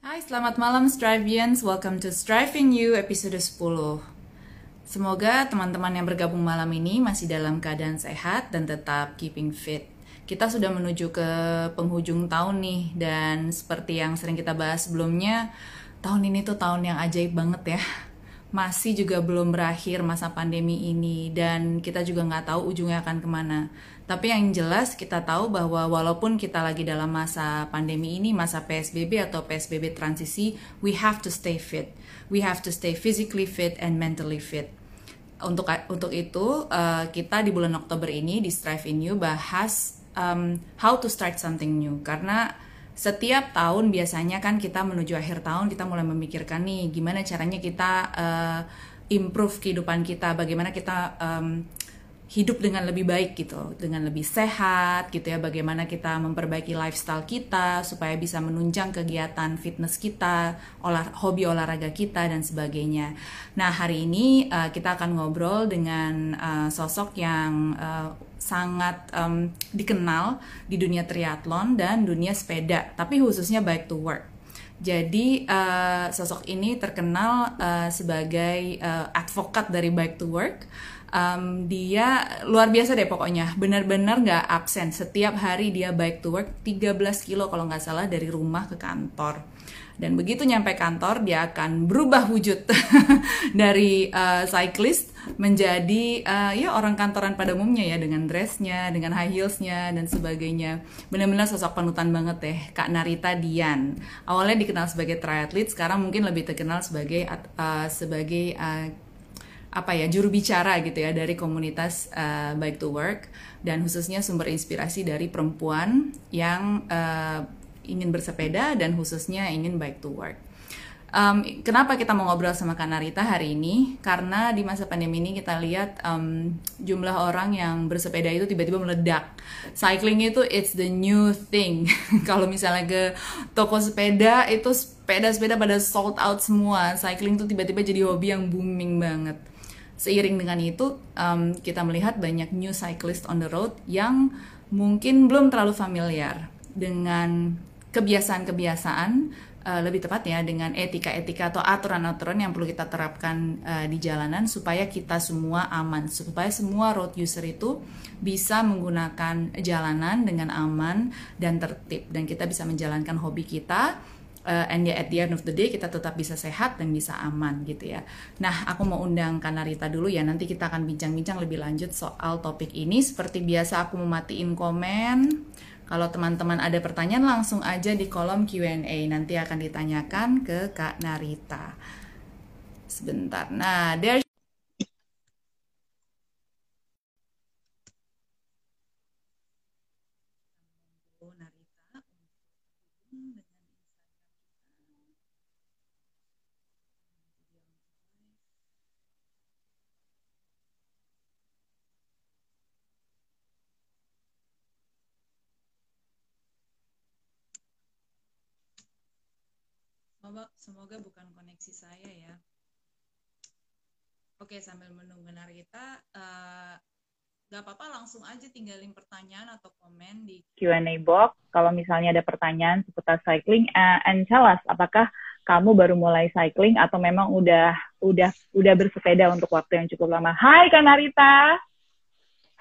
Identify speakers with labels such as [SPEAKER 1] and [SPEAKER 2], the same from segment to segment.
[SPEAKER 1] Hai, selamat malam Strivians. Welcome to Striving You episode 10. Semoga teman-teman yang bergabung malam ini masih dalam keadaan sehat dan tetap keeping fit. Kita sudah menuju ke penghujung tahun nih dan seperti yang sering kita bahas sebelumnya, tahun ini tuh tahun yang ajaib banget ya. Masih juga belum berakhir masa pandemi ini dan kita juga nggak tahu ujungnya akan ke mana. Tapi yang jelas kita tahu bahwa walaupun kita lagi dalam masa pandemi ini, masa PSBB atau PSBB transisi, we have to stay fit. We have to stay physically fit and mentally fit. Untuk untuk itu uh, kita di bulan Oktober ini di Strive in You bahas um, how to start something new karena setiap tahun biasanya kan kita menuju akhir tahun kita mulai memikirkan nih gimana caranya kita uh, improve kehidupan kita, bagaimana kita um, hidup dengan lebih baik gitu, dengan lebih sehat gitu ya, bagaimana kita memperbaiki lifestyle kita supaya bisa menunjang kegiatan fitness kita, olah, hobi olahraga kita dan sebagainya. Nah hari ini uh, kita akan ngobrol dengan uh, sosok yang uh, sangat um, dikenal di dunia triathlon dan dunia sepeda, tapi khususnya bike to work. Jadi uh, sosok ini terkenal uh, sebagai uh, advokat dari bike to work. Um, dia luar biasa deh pokoknya benar-benar nggak absen. Setiap hari dia bike to work 13 kilo kalau nggak salah dari rumah ke kantor dan begitu nyampe kantor dia akan berubah wujud dari uh, cyclist menjadi uh, ya orang kantoran pada umumnya ya dengan dressnya dengan high heelsnya dan sebagainya. Benar-benar sosok panutan banget deh Kak Narita Dian. Awalnya dikenal sebagai triathlete sekarang mungkin lebih terkenal sebagai uh, sebagai uh, apa ya juru bicara gitu ya dari komunitas uh, Bike to Work. Dan khususnya sumber inspirasi dari perempuan yang uh, ingin bersepeda dan khususnya ingin bike to work. Um, kenapa kita mau ngobrol sama Kanarita hari ini? Karena di masa pandemi ini kita lihat um, jumlah orang yang bersepeda itu tiba-tiba meledak. Cycling itu it's the new thing. Kalau misalnya ke toko sepeda itu sepeda-sepeda pada sold out semua. Cycling itu tiba-tiba jadi hobi yang booming banget seiring dengan itu um, kita melihat banyak new cyclist on the road yang mungkin belum terlalu familiar dengan kebiasaan-kebiasaan uh, lebih tepat ya dengan etika-etika atau aturan-aturan yang perlu kita terapkan uh, di jalanan supaya kita semua aman supaya semua road user itu bisa menggunakan jalanan dengan aman dan tertib dan kita bisa menjalankan hobi kita uh, and ya at the end of the day kita tetap bisa sehat dan bisa aman gitu ya. Nah, aku mau undang Kanarita dulu ya. Nanti kita akan bincang-bincang lebih lanjut soal topik ini. Seperti biasa aku mematiin komen. Kalau teman-teman ada pertanyaan langsung aja di kolom Q&A. Nanti akan ditanyakan ke Kak Narita. Sebentar. Nah, there Semoga, semoga bukan koneksi saya ya. Oke, sambil menunggu Narita, uh, gak apa-apa langsung aja tinggalin pertanyaan atau komen di
[SPEAKER 2] Q&A box. Kalau misalnya ada pertanyaan seputar cycling, uh, and tell us, apakah kamu baru mulai cycling atau memang udah udah udah bersepeda untuk waktu yang cukup lama? Hai Kak Narita.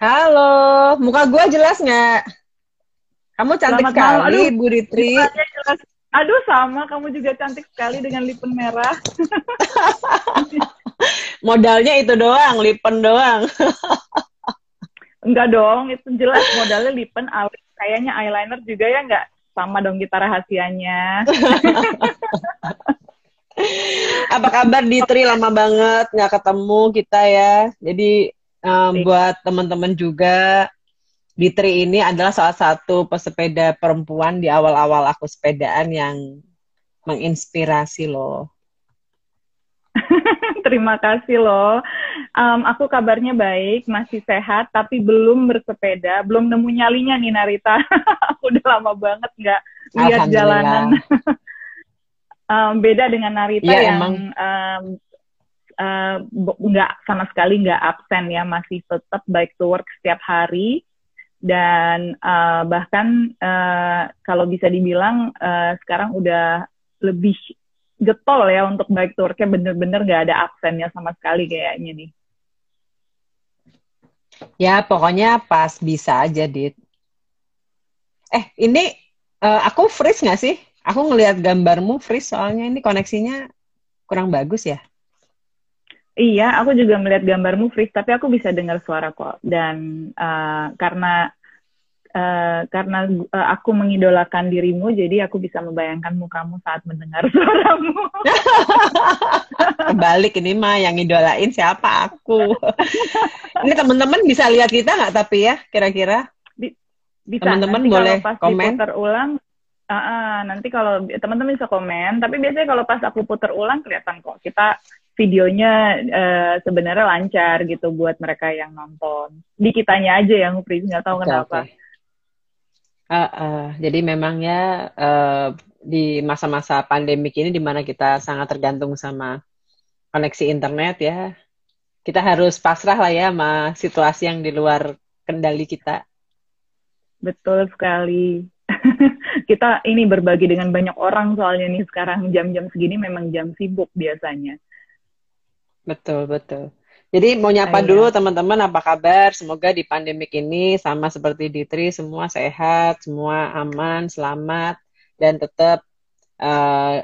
[SPEAKER 3] Halo, muka gue jelas nggak? Kamu cantik Selamat sekali, Bu Ritri. Jelas
[SPEAKER 2] Aduh sama, kamu juga cantik sekali dengan lipen merah.
[SPEAKER 3] Modalnya itu doang, lipen doang.
[SPEAKER 2] Enggak dong, itu jelas modalnya lipen, alis. Kayaknya eyeliner juga ya enggak sama dong kita rahasianya.
[SPEAKER 3] Apa kabar Ditri? Lama banget nggak ketemu kita ya. Jadi um, buat teman-teman juga Ditri ini adalah salah satu pesepeda perempuan di awal-awal aku sepedaan yang menginspirasi loh.
[SPEAKER 2] Terima kasih loh. Um, aku kabarnya baik, masih sehat, tapi belum bersepeda, belum nemu nyalinya nih Narita. aku udah lama banget nggak lihat jalanan. um, beda dengan Narita ya, yang um, uh, nggak sama sekali nggak absen ya, masih tetap baik to work setiap hari dan uh, bahkan uh, kalau bisa dibilang uh, sekarang udah lebih getol ya untuk bike tour kayak bener-bener gak ada absennya sama sekali kayaknya nih.
[SPEAKER 3] Ya pokoknya pas bisa aja, Dit. Eh ini uh, aku freeze nggak sih? Aku ngelihat gambarmu freeze soalnya ini koneksinya kurang bagus ya.
[SPEAKER 2] Iya, aku juga melihat gambarmu freeze, tapi aku bisa dengar suara kok. Dan uh, karena uh, karena uh, aku mengidolakan dirimu, jadi aku bisa membayangkan mukamu saat mendengar suaramu.
[SPEAKER 3] Kebalik ini mah yang idolain siapa aku. ini teman-teman bisa lihat kita nggak tapi ya kira-kira?
[SPEAKER 2] Bisa. Teman-teman boleh pas komen. Diputar ulang, uh, uh, nanti kalau teman-teman bisa komen. Tapi biasanya kalau pas aku putar ulang kelihatan kok kita videonya uh, sebenarnya lancar gitu buat mereka yang nonton. Di kitanya aja yang freeze nggak tahu okay, kenapa. Okay.
[SPEAKER 3] Uh, uh, jadi memang ya uh, di masa-masa pandemik ini di mana kita sangat tergantung sama koneksi internet ya, kita harus pasrah lah ya sama situasi yang di luar kendali kita.
[SPEAKER 2] Betul sekali. kita ini berbagi dengan banyak orang soalnya nih sekarang jam-jam segini memang jam sibuk biasanya.
[SPEAKER 3] Betul, betul. Jadi mau nyapa Ayah. dulu teman-teman apa kabar? Semoga di pandemik ini sama seperti Ditri semua sehat, semua aman, selamat dan tetap uh,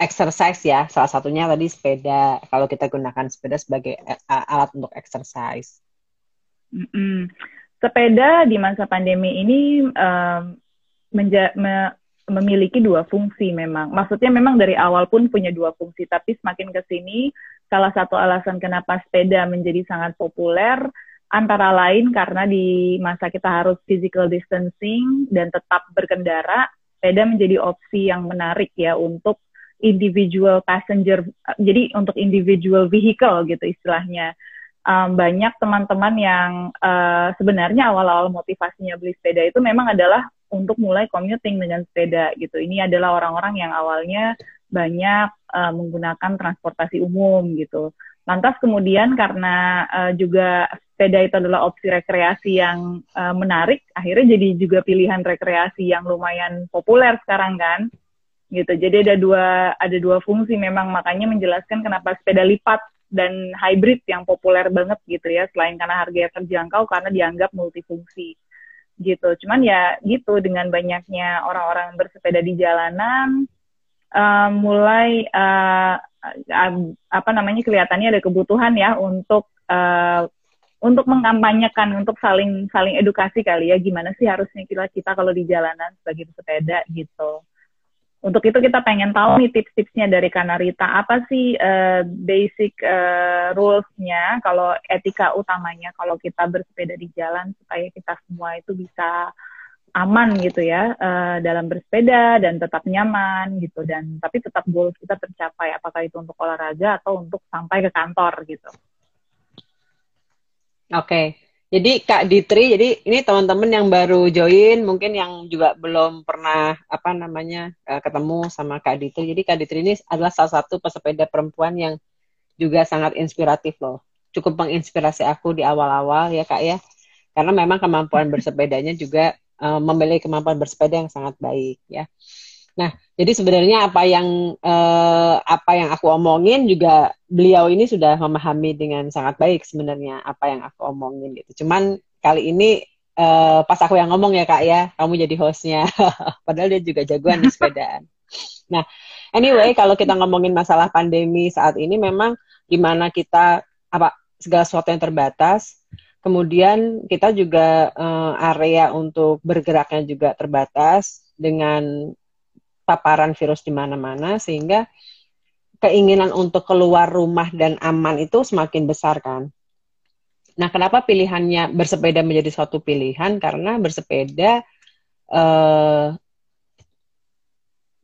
[SPEAKER 3] exercise ya. Salah satunya tadi sepeda. Kalau kita gunakan sepeda sebagai alat untuk exercise.
[SPEAKER 2] Mm -mm. Sepeda di masa pandemi ini um, menja me memiliki dua fungsi memang. Maksudnya memang dari awal pun punya dua fungsi, tapi semakin ke sini salah satu alasan kenapa sepeda menjadi sangat populer antara lain karena di masa kita harus physical distancing dan tetap berkendara, sepeda menjadi opsi yang menarik ya untuk individual passenger, jadi untuk individual vehicle gitu istilahnya. Um, banyak teman-teman yang uh, sebenarnya awal-awal motivasinya beli sepeda itu memang adalah untuk mulai commuting dengan sepeda gitu. Ini adalah orang-orang yang awalnya banyak uh, menggunakan transportasi umum gitu. Lantas kemudian karena uh, juga sepeda itu adalah opsi rekreasi yang uh, menarik, akhirnya jadi juga pilihan rekreasi yang lumayan populer sekarang kan, gitu. Jadi ada dua ada dua fungsi memang makanya menjelaskan kenapa sepeda lipat dan hybrid yang populer banget gitu ya, selain karena harganya terjangkau karena dianggap multifungsi gitu. Cuman ya gitu dengan banyaknya orang-orang bersepeda di jalanan, uh, mulai uh, apa namanya kelihatannya ada kebutuhan ya untuk uh, untuk mengkampanyekan, untuk saling saling edukasi kali ya gimana sih harusnya kita kita kalau di jalanan sebagai pesepeda gitu untuk itu kita pengen tahu nih tips-tipsnya dari Kanarita apa sih uh, basic uh, rules-nya kalau etika utamanya kalau kita bersepeda di jalan supaya kita semua itu bisa aman gitu ya uh, dalam bersepeda dan tetap nyaman gitu dan tapi tetap goals kita tercapai apakah itu untuk olahraga atau untuk sampai ke kantor gitu.
[SPEAKER 3] Oke. Jadi Kak Ditri, jadi ini teman-teman yang baru join, mungkin yang juga belum pernah apa namanya uh, ketemu sama Kak Ditri. Jadi Kak Ditri ini adalah salah satu pesepeda perempuan yang juga sangat inspiratif loh. Cukup menginspirasi aku di awal-awal ya Kak ya. Karena memang kemampuan bersepedanya juga uh, memiliki kemampuan bersepeda yang sangat baik ya. Nah, jadi sebenarnya apa yang uh, apa yang aku omongin juga beliau ini sudah memahami dengan sangat baik sebenarnya apa yang aku omongin gitu. Cuman kali ini uh, pas aku yang ngomong ya kak ya, kamu jadi hostnya. Padahal dia juga jagoan di sepedaan. Nah, anyway kalau kita ngomongin masalah pandemi saat ini memang gimana kita apa segala sesuatu yang terbatas. Kemudian kita juga uh, area untuk bergeraknya juga terbatas dengan paparan virus di mana-mana sehingga keinginan untuk keluar rumah dan aman itu semakin besar kan. Nah, kenapa pilihannya bersepeda menjadi suatu pilihan? Karena bersepeda eh,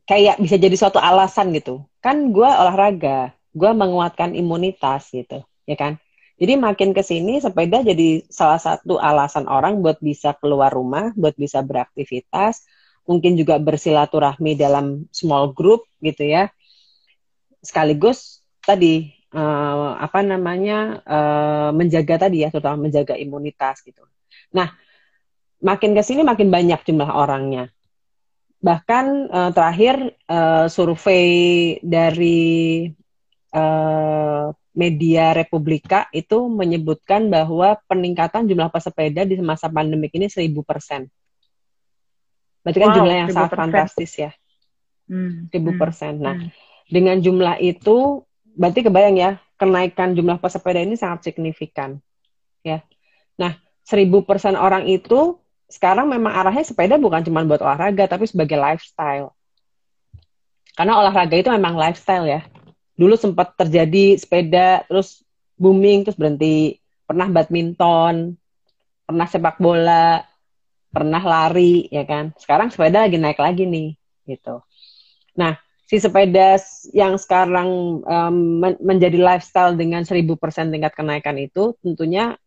[SPEAKER 3] kayak bisa jadi suatu alasan gitu. Kan gue olahraga, gue menguatkan imunitas gitu, ya kan? Jadi makin ke sini sepeda jadi salah satu alasan orang buat bisa keluar rumah, buat bisa beraktivitas, mungkin juga bersilaturahmi dalam small group gitu ya. Sekaligus tadi uh, apa namanya uh, menjaga tadi ya, terutama menjaga imunitas gitu. Nah, makin ke sini makin banyak jumlah orangnya. bahkan uh, terakhir uh, survei dari uh, media Republika itu menyebutkan bahwa peningkatan jumlah pesepeda di masa pandemik ini seribu persen. Berarti kan wow, jumlah yang sangat fantastis ya. Hmm, hmm, persen. Nah, hmm. dengan jumlah itu, berarti kebayang ya, kenaikan jumlah pesepeda ini sangat signifikan. Ya. Nah, seribu persen orang itu sekarang memang arahnya sepeda bukan cuma buat olahraga, tapi sebagai lifestyle. Karena olahraga itu memang lifestyle ya dulu sempat terjadi sepeda terus booming terus berhenti pernah badminton pernah sepak bola pernah lari ya kan sekarang sepeda lagi naik lagi nih gitu nah si sepeda yang sekarang um, menjadi lifestyle dengan 1000% tingkat kenaikan itu tentunya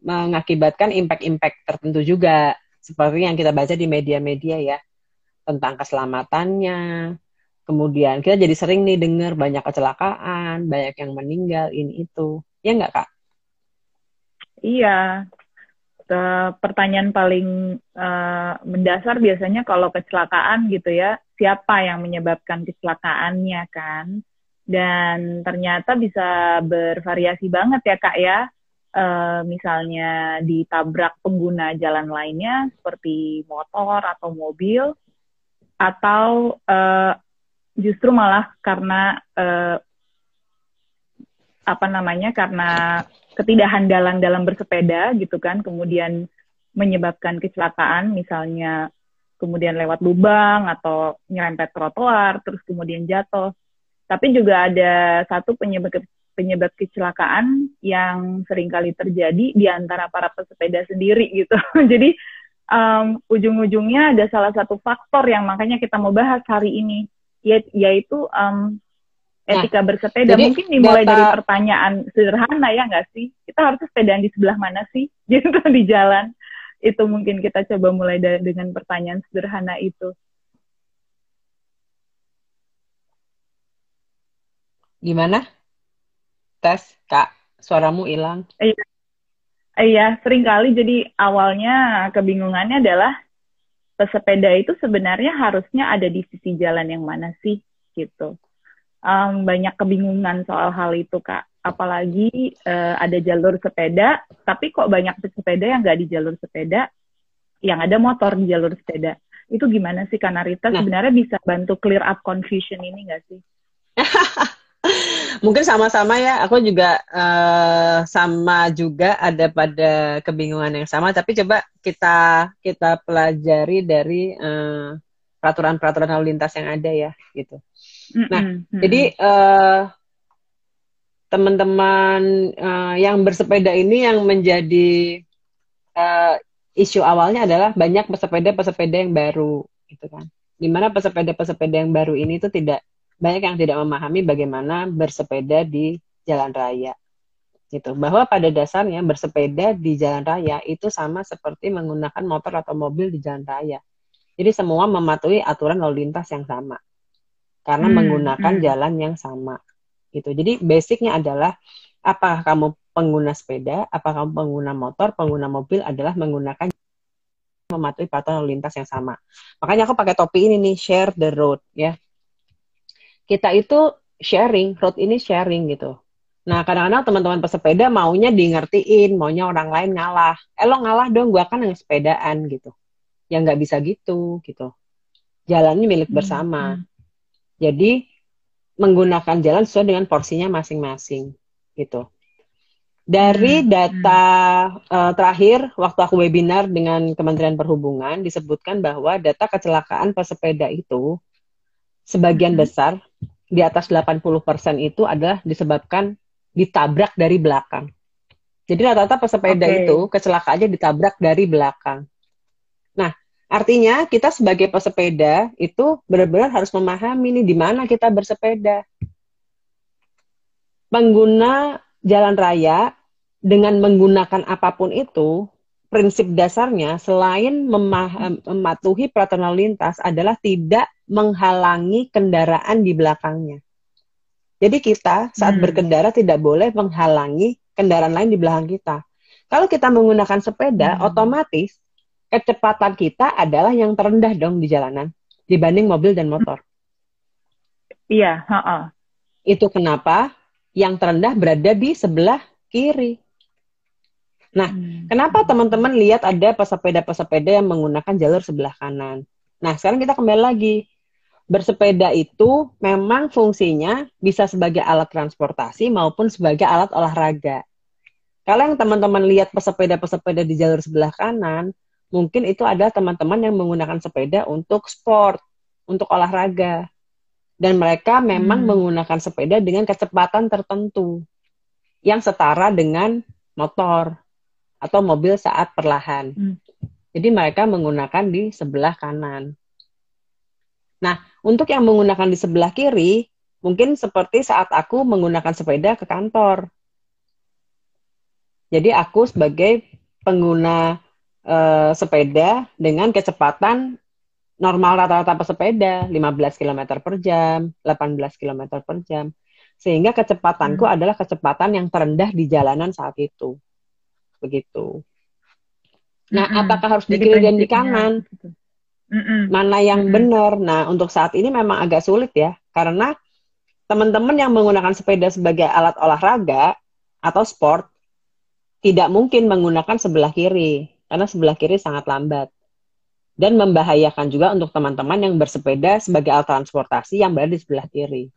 [SPEAKER 3] mengakibatkan impact-impact tertentu juga seperti yang kita baca di media-media ya tentang keselamatannya, kemudian kita jadi sering nih dengar banyak kecelakaan, banyak yang meninggal ini itu. Ya nggak kak?
[SPEAKER 2] Iya. Pertanyaan paling uh, mendasar biasanya kalau kecelakaan gitu ya, siapa yang menyebabkan kecelakaannya kan? Dan ternyata bisa bervariasi banget ya kak ya. Uh, misalnya ditabrak pengguna jalan lainnya seperti motor atau mobil, atau uh, justru malah karena uh, apa namanya karena ketidakhandalan dalam bersepeda gitu kan kemudian menyebabkan kecelakaan misalnya kemudian lewat lubang atau nyerempet trotoar terus kemudian jatuh. Tapi juga ada satu penyebab penyebab kecelakaan yang sering kali terjadi di antara para pesepeda sendiri gitu. Jadi um, ujung-ujungnya ada salah satu faktor yang makanya kita mau bahas hari ini ya yaitu um, etika nah, bersepeda jadi mungkin dimulai data... dari pertanyaan sederhana ya nggak sih? Kita harus sepedaan di sebelah mana sih? Gitu di jalan. Itu mungkin kita coba mulai dari, dengan pertanyaan sederhana itu.
[SPEAKER 3] Gimana? Tes kak. Suaramu hilang.
[SPEAKER 2] Iya. Iya sering kali jadi awalnya kebingungannya adalah pesepeda itu sebenarnya harusnya ada di sisi jalan yang mana sih? Gitu. Um, banyak kebingungan soal hal itu kak. Apalagi uh, ada jalur sepeda, tapi kok banyak pesepeda yang nggak di jalur sepeda, yang ada motor di jalur sepeda. Itu gimana sih Kanarita? Nah. Sebenarnya bisa bantu clear up confusion ini nggak sih?
[SPEAKER 3] Mungkin sama-sama ya, aku juga uh, sama juga ada pada kebingungan yang sama. Tapi coba kita kita pelajari dari peraturan eh, peraturan-peraturan lalu lintas yang ada ya, gitu. Nah, mm-hmm. jadi uh, teman-teman uh, yang bersepeda ini yang menjadi uh, isu awalnya adalah banyak pesepeda-pesepeda yang baru, gitu kan. Di mana pesepeda-pesepeda yang baru ini itu tidak banyak yang tidak memahami bagaimana bersepeda di jalan raya. Gitu. Bahwa pada dasarnya bersepeda di jalan raya itu sama seperti menggunakan motor atau mobil di jalan raya. Jadi semua mematuhi aturan lalu lintas yang sama. Karena hmm, menggunakan hmm. jalan yang sama. Gitu. Jadi basicnya adalah apakah kamu pengguna sepeda, apakah kamu pengguna motor, pengguna mobil adalah menggunakan mematuhi peraturan lalu lintas yang sama. Makanya aku pakai topi ini nih, share the road ya kita itu sharing, road ini sharing gitu. Nah, kadang-kadang teman-teman pesepeda maunya di ngertiin, maunya orang lain ngalah. Eh, lo ngalah dong, gua kan yang sepedaan gitu. Ya nggak bisa gitu, gitu. Jalannya milik hmm, bersama. Hmm. Jadi, menggunakan jalan sesuai dengan porsinya masing-masing, gitu. Dari hmm, data. Uh, terakhir, waktu aku webinar dengan Kementerian Perhubungan, disebutkan bahwa data kecelakaan pesepeda itu sebagian hmm. besar di atas 80% itu adalah disebabkan ditabrak dari belakang. Jadi rata-rata pesepeda okay. itu kecelakaannya ditabrak dari belakang. Artinya kita sebagai pesepeda itu benar-benar harus memahami nih di mana kita bersepeda. Pengguna jalan raya dengan menggunakan apa pun itu prinsip dasarnya selain mematuhi peraturan lalu lintas adalah tidak menghalangi kendaraan di belakangnya. Jadi kita saat hmm. berkendara tidak boleh menghalangi kendaraan lain di belakang kita. Kalau kita menggunakan sepeda, hmm. otomatis kecepatan kita adalah yang terendah dong di jalanan dibanding mobil dan motor.
[SPEAKER 2] Iya, uh-uh.
[SPEAKER 3] Itu kenapa yang terendah berada di sebelah kiri. Nah, hmm. kenapa teman-teman lihat ada pesepeda-pesepeda yang menggunakan jalur sebelah kanan? Nah, sekarang kita kembali lagi. Bersepeda itu memang fungsinya bisa sebagai alat transportasi maupun sebagai alat olahraga. Kalau yang teman-teman lihat pesepeda-pesepeda di jalur sebelah kanan, mungkin itu adalah teman-teman yang menggunakan sepeda untuk sport, untuk olahraga. Dan mereka memang hmm. menggunakan sepeda dengan kecepatan tertentu yang setara dengan motor atau mobil saat perlahan. Hmm. Jadi mereka menggunakan di sebelah kanan. Nah, untuk yang menggunakan di sebelah kiri, mungkin seperti saat aku menggunakan sepeda ke kantor. Jadi aku sebagai pengguna uh, sepeda dengan kecepatan normal rata-rata pesepeda 15 km per jam, 18 km per jam. Sehingga kecepatanku hmm. adalah kecepatan yang terendah di jalanan saat itu begitu. Nah, mm -hmm. apakah harus di kiri dan di kanan? Mm -hmm. Mana yang mm -hmm. benar? Nah, untuk saat ini memang agak sulit ya, karena teman-teman yang menggunakan sepeda sebagai alat olahraga atau sport tidak mungkin menggunakan sebelah kiri, karena sebelah kiri sangat lambat dan membahayakan juga untuk teman-teman yang bersepeda sebagai alat transportasi yang berada di sebelah kiri.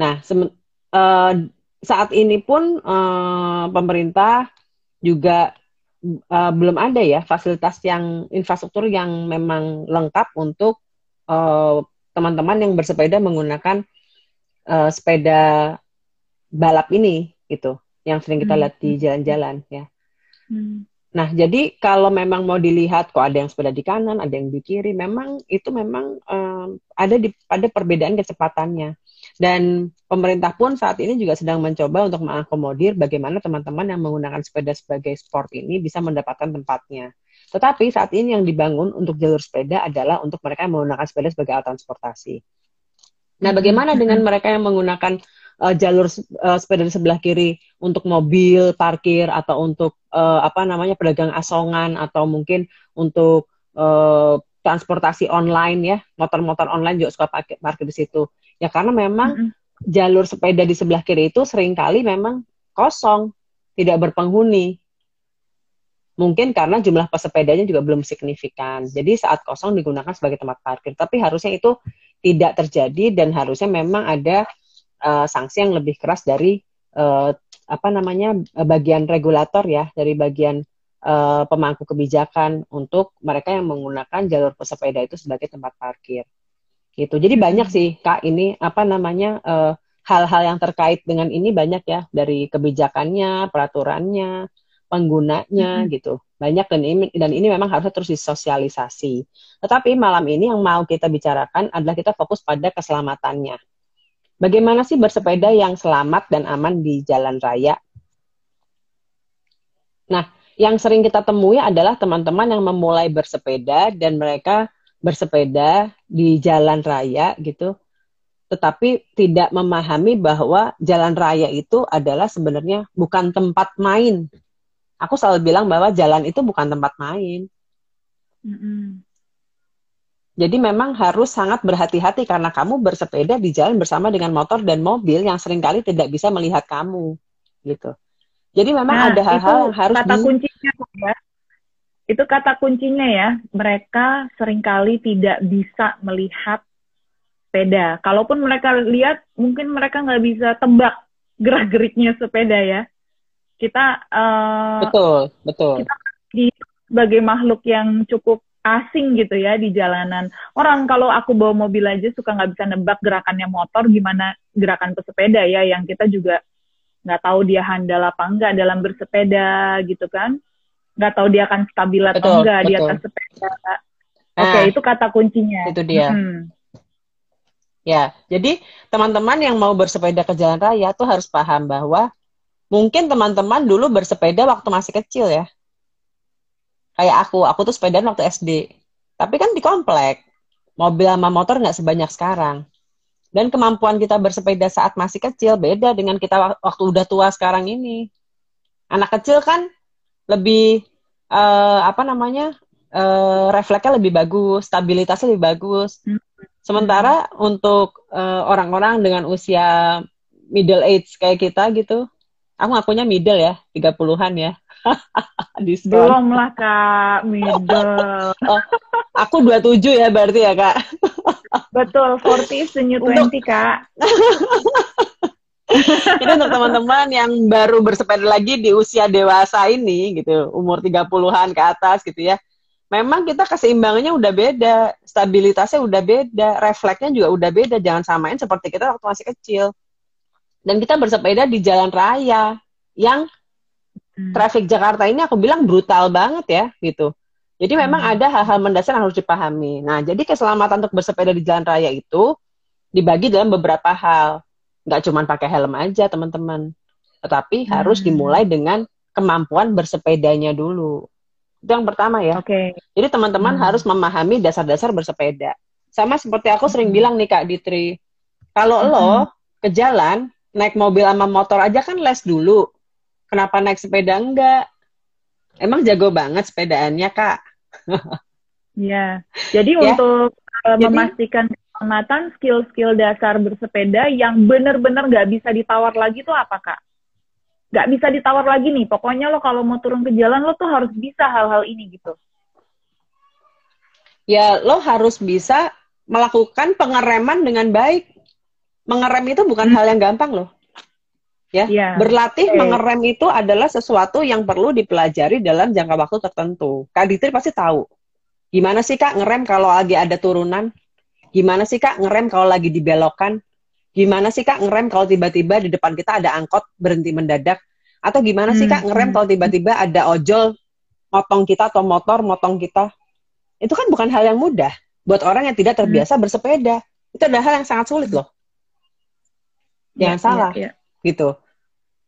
[SPEAKER 3] Nah, uh, saat ini pun uh, pemerintah juga uh, belum ada ya fasilitas yang infrastruktur yang memang lengkap untuk teman teman-teman yang bersepeda menggunakan uh, sepeda balap ini gitu yang sering kita hmm. lihat di jalan-jalan ya. Hmm. Nah, jadi kalau memang mau dilihat kok ada yang sepeda di kanan, ada yang di kiri, memang itu memang um, ada di pada perbedaan kecepatannya. Dan pemerintah pun saat ini juga sedang mencoba untuk mengakomodir bagaimana teman-teman yang menggunakan sepeda sebagai sport ini bisa mendapatkan tempatnya. Tetapi saat ini yang dibangun untuk jalur sepeda adalah untuk mereka yang menggunakan sepeda sebagai alat transportasi. Nah, bagaimana dengan mereka yang menggunakan uh, jalur uh, sepeda di sebelah kiri untuk mobil, parkir atau untuk uh, apa namanya pedagang asongan atau mungkin untuk uh, transportasi online ya, motor-motor online juga suka pakai parkir di situ. Ya karena memang mm -hmm. jalur sepeda di sebelah kiri itu sering kali memang kosong, tidak berpenghuni. Mungkin karena jumlah pesepedanya juga belum signifikan. Jadi saat kosong digunakan sebagai tempat parkir. Tapi harusnya itu tidak terjadi dan harusnya memang ada uh, sanksi yang lebih keras dari uh, apa namanya bagian regulator ya, dari bagian uh, pemangku kebijakan untuk mereka yang menggunakan jalur pesepeda itu sebagai tempat parkir gitu. Jadi banyak sih kak ini apa namanya eh, hal-hal yang terkait dengan ini banyak ya dari kebijakannya, peraturannya, penggunanya hmm. gitu. Banyak dan ini dan ini memang harusnya terus disosialisasi. Tetapi malam ini yang mau kita bicarakan adalah kita fokus pada keselamatannya. Bagaimana sih bersepeda yang selamat dan aman di jalan raya? Nah, yang sering kita temui adalah teman-teman yang memulai bersepeda dan mereka bersepeda di jalan raya gitu, tetapi tidak memahami bahwa jalan raya itu adalah sebenarnya bukan tempat main. Aku selalu bilang bahwa jalan itu bukan tempat main. Mm-hmm. Jadi memang harus sangat berhati-hati karena kamu bersepeda di jalan bersama dengan motor dan mobil yang sering kali tidak bisa melihat kamu, gitu. Jadi memang nah, ada hal-hal yang harus
[SPEAKER 2] kata di... kuncinya ya itu kata kuncinya ya, mereka sering kali tidak bisa melihat sepeda. Kalaupun mereka lihat, mungkin mereka nggak bisa tebak gerak-geriknya sepeda ya. Kita
[SPEAKER 3] uh, betul, betul.
[SPEAKER 2] Kita di sebagai makhluk yang cukup asing gitu ya di jalanan. Orang kalau aku bawa mobil aja suka nggak bisa nebak gerakannya motor, gimana gerakan pesepeda ya, yang kita juga nggak tahu dia handal apa enggak dalam bersepeda gitu kan nggak tahu dia akan stabil atau betul, enggak betul. di atas sepeda. Nah, Oke, okay, itu kata kuncinya.
[SPEAKER 3] Itu dia. Hmm. Ya, jadi teman-teman yang mau bersepeda ke jalan raya tuh harus paham bahwa mungkin teman-teman dulu bersepeda waktu masih kecil ya. Kayak aku, aku tuh sepeda waktu SD. Tapi kan di komplek. Mobil sama motor nggak sebanyak sekarang. Dan kemampuan kita bersepeda saat masih kecil beda dengan kita waktu udah tua sekarang ini. Anak kecil kan lebih uh, apa namanya uh, refleksnya lebih bagus, stabilitasnya lebih bagus. Hmm. Sementara untuk uh, orang-orang dengan usia middle age kayak kita gitu, aku ngakunya middle ya, 30-an ya.
[SPEAKER 2] Belum lah kak, middle.
[SPEAKER 3] oh, aku 27 ya berarti ya kak.
[SPEAKER 2] Betul, 40 is the new 20 kak.
[SPEAKER 3] Ini untuk teman-teman yang baru bersepeda lagi di usia dewasa ini gitu, umur 30-an ke atas gitu ya. Memang kita keseimbangannya udah beda, stabilitasnya udah beda, refleksnya juga udah beda. Jangan samain seperti kita waktu masih kecil. Dan kita bersepeda di jalan raya yang hmm. traffic Jakarta ini aku bilang brutal banget ya gitu. Jadi memang hmm. ada hal-hal mendasar yang harus dipahami. Nah, jadi keselamatan untuk bersepeda di jalan raya itu dibagi dalam beberapa hal nggak cuma pakai helm aja teman-teman tetapi hmm. harus dimulai dengan kemampuan bersepedanya dulu itu yang pertama ya
[SPEAKER 2] oke okay.
[SPEAKER 3] jadi teman-teman hmm. harus memahami dasar-dasar bersepeda sama seperti aku sering hmm. bilang nih kak Ditri kalau hmm. lo ke jalan naik mobil sama motor aja kan les dulu kenapa naik sepeda enggak emang jago banget sepedaannya kak
[SPEAKER 2] Iya, jadi ya. untuk uh, memastikan keselamatan, skill-skill dasar bersepeda yang benar-benar nggak bisa ditawar lagi tuh apa kak? Nggak bisa ditawar lagi nih, pokoknya lo kalau mau turun ke jalan lo tuh harus bisa hal-hal ini gitu.
[SPEAKER 3] Ya lo harus bisa melakukan pengereman dengan baik. Mengerem itu bukan hmm. hal yang gampang loh. Ya, ya. berlatih okay. mengerem itu adalah sesuatu yang perlu dipelajari dalam jangka waktu tertentu. Kak Ditri pasti tahu. Gimana sih Kak ngerem kalau lagi ada turunan? Gimana sih Kak ngerem kalau lagi dibelokkan? Gimana sih Kak ngerem kalau tiba-tiba di depan kita ada angkot berhenti mendadak? Atau gimana sih Kak hmm, ngerem hmm. kalau tiba-tiba ada ojol motong kita atau motor motong kita? Itu kan bukan hal yang mudah buat orang yang tidak terbiasa hmm. bersepeda. Itu adalah hal yang sangat sulit loh. Jangan ya, salah. Ya, ya. Gitu.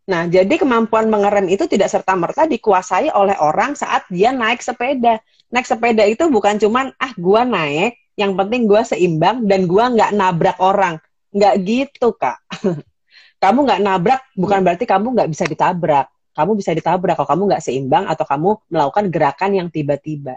[SPEAKER 3] Nah, jadi kemampuan mengerem itu tidak serta-merta dikuasai oleh orang saat dia naik sepeda. Naik sepeda itu bukan cuman, ah gua naik, yang penting gue seimbang dan gue nggak nabrak orang. Nggak gitu kak. Kamu nggak nabrak bukan berarti kamu nggak bisa ditabrak. Kamu bisa ditabrak. Kalau kamu nggak seimbang atau kamu melakukan gerakan yang tiba-tiba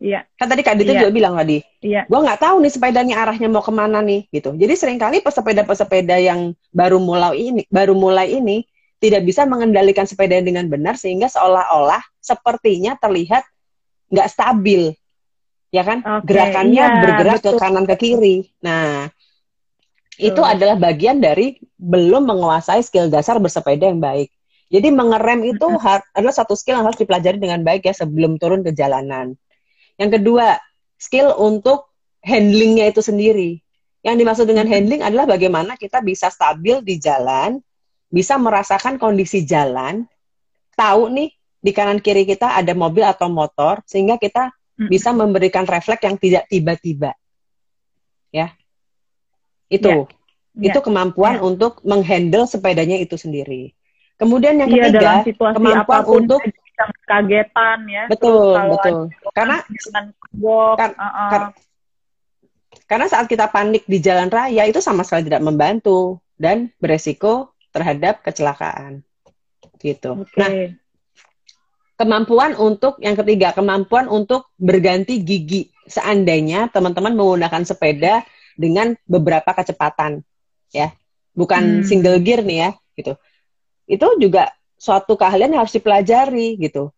[SPEAKER 2] Iya.
[SPEAKER 3] Kan tadi Kak Dita iya. juga bilang tadi, iya. gue nggak tahu nih sepedanya arahnya mau ke mana nih, gitu. Jadi sering kali pesepeda-pesepeda yang baru mulai ini, baru mulai ini tidak bisa mengendalikan sepeda dengan benar sehingga seolah-olah sepertinya terlihat nggak stabil, ya kan? Okay, Gerakannya iya, bergerak betul. ke kanan ke kiri. Nah, betul. itu adalah bagian dari belum menguasai skill dasar bersepeda yang baik. Jadi mengerem itu adalah satu skill yang harus dipelajari dengan baik ya sebelum turun ke jalanan. Yang kedua, skill untuk handlingnya itu sendiri. Yang dimaksud dengan handling adalah bagaimana kita bisa stabil di jalan, bisa merasakan kondisi jalan, tahu nih di kanan kiri kita ada mobil atau motor, sehingga kita bisa memberikan refleks yang tidak tiba-tiba. Ya. Itu. Ya. Itu ya. kemampuan ya. untuk menghandle sepedanya itu sendiri. Kemudian yang iya, ketiga, dalam situasi kemampuan untuk
[SPEAKER 2] kagetan ya.
[SPEAKER 3] Betul, betul. Karena walk, kar uh -uh. Kar karena saat kita panik di jalan raya itu sama sekali tidak membantu dan beresiko terhadap kecelakaan. Gitu. Okay. Nah, kemampuan untuk yang ketiga kemampuan untuk berganti gigi seandainya teman-teman menggunakan sepeda dengan beberapa kecepatan ya bukan hmm. single gear nih ya gitu itu juga suatu keahlian yang harus dipelajari gitu.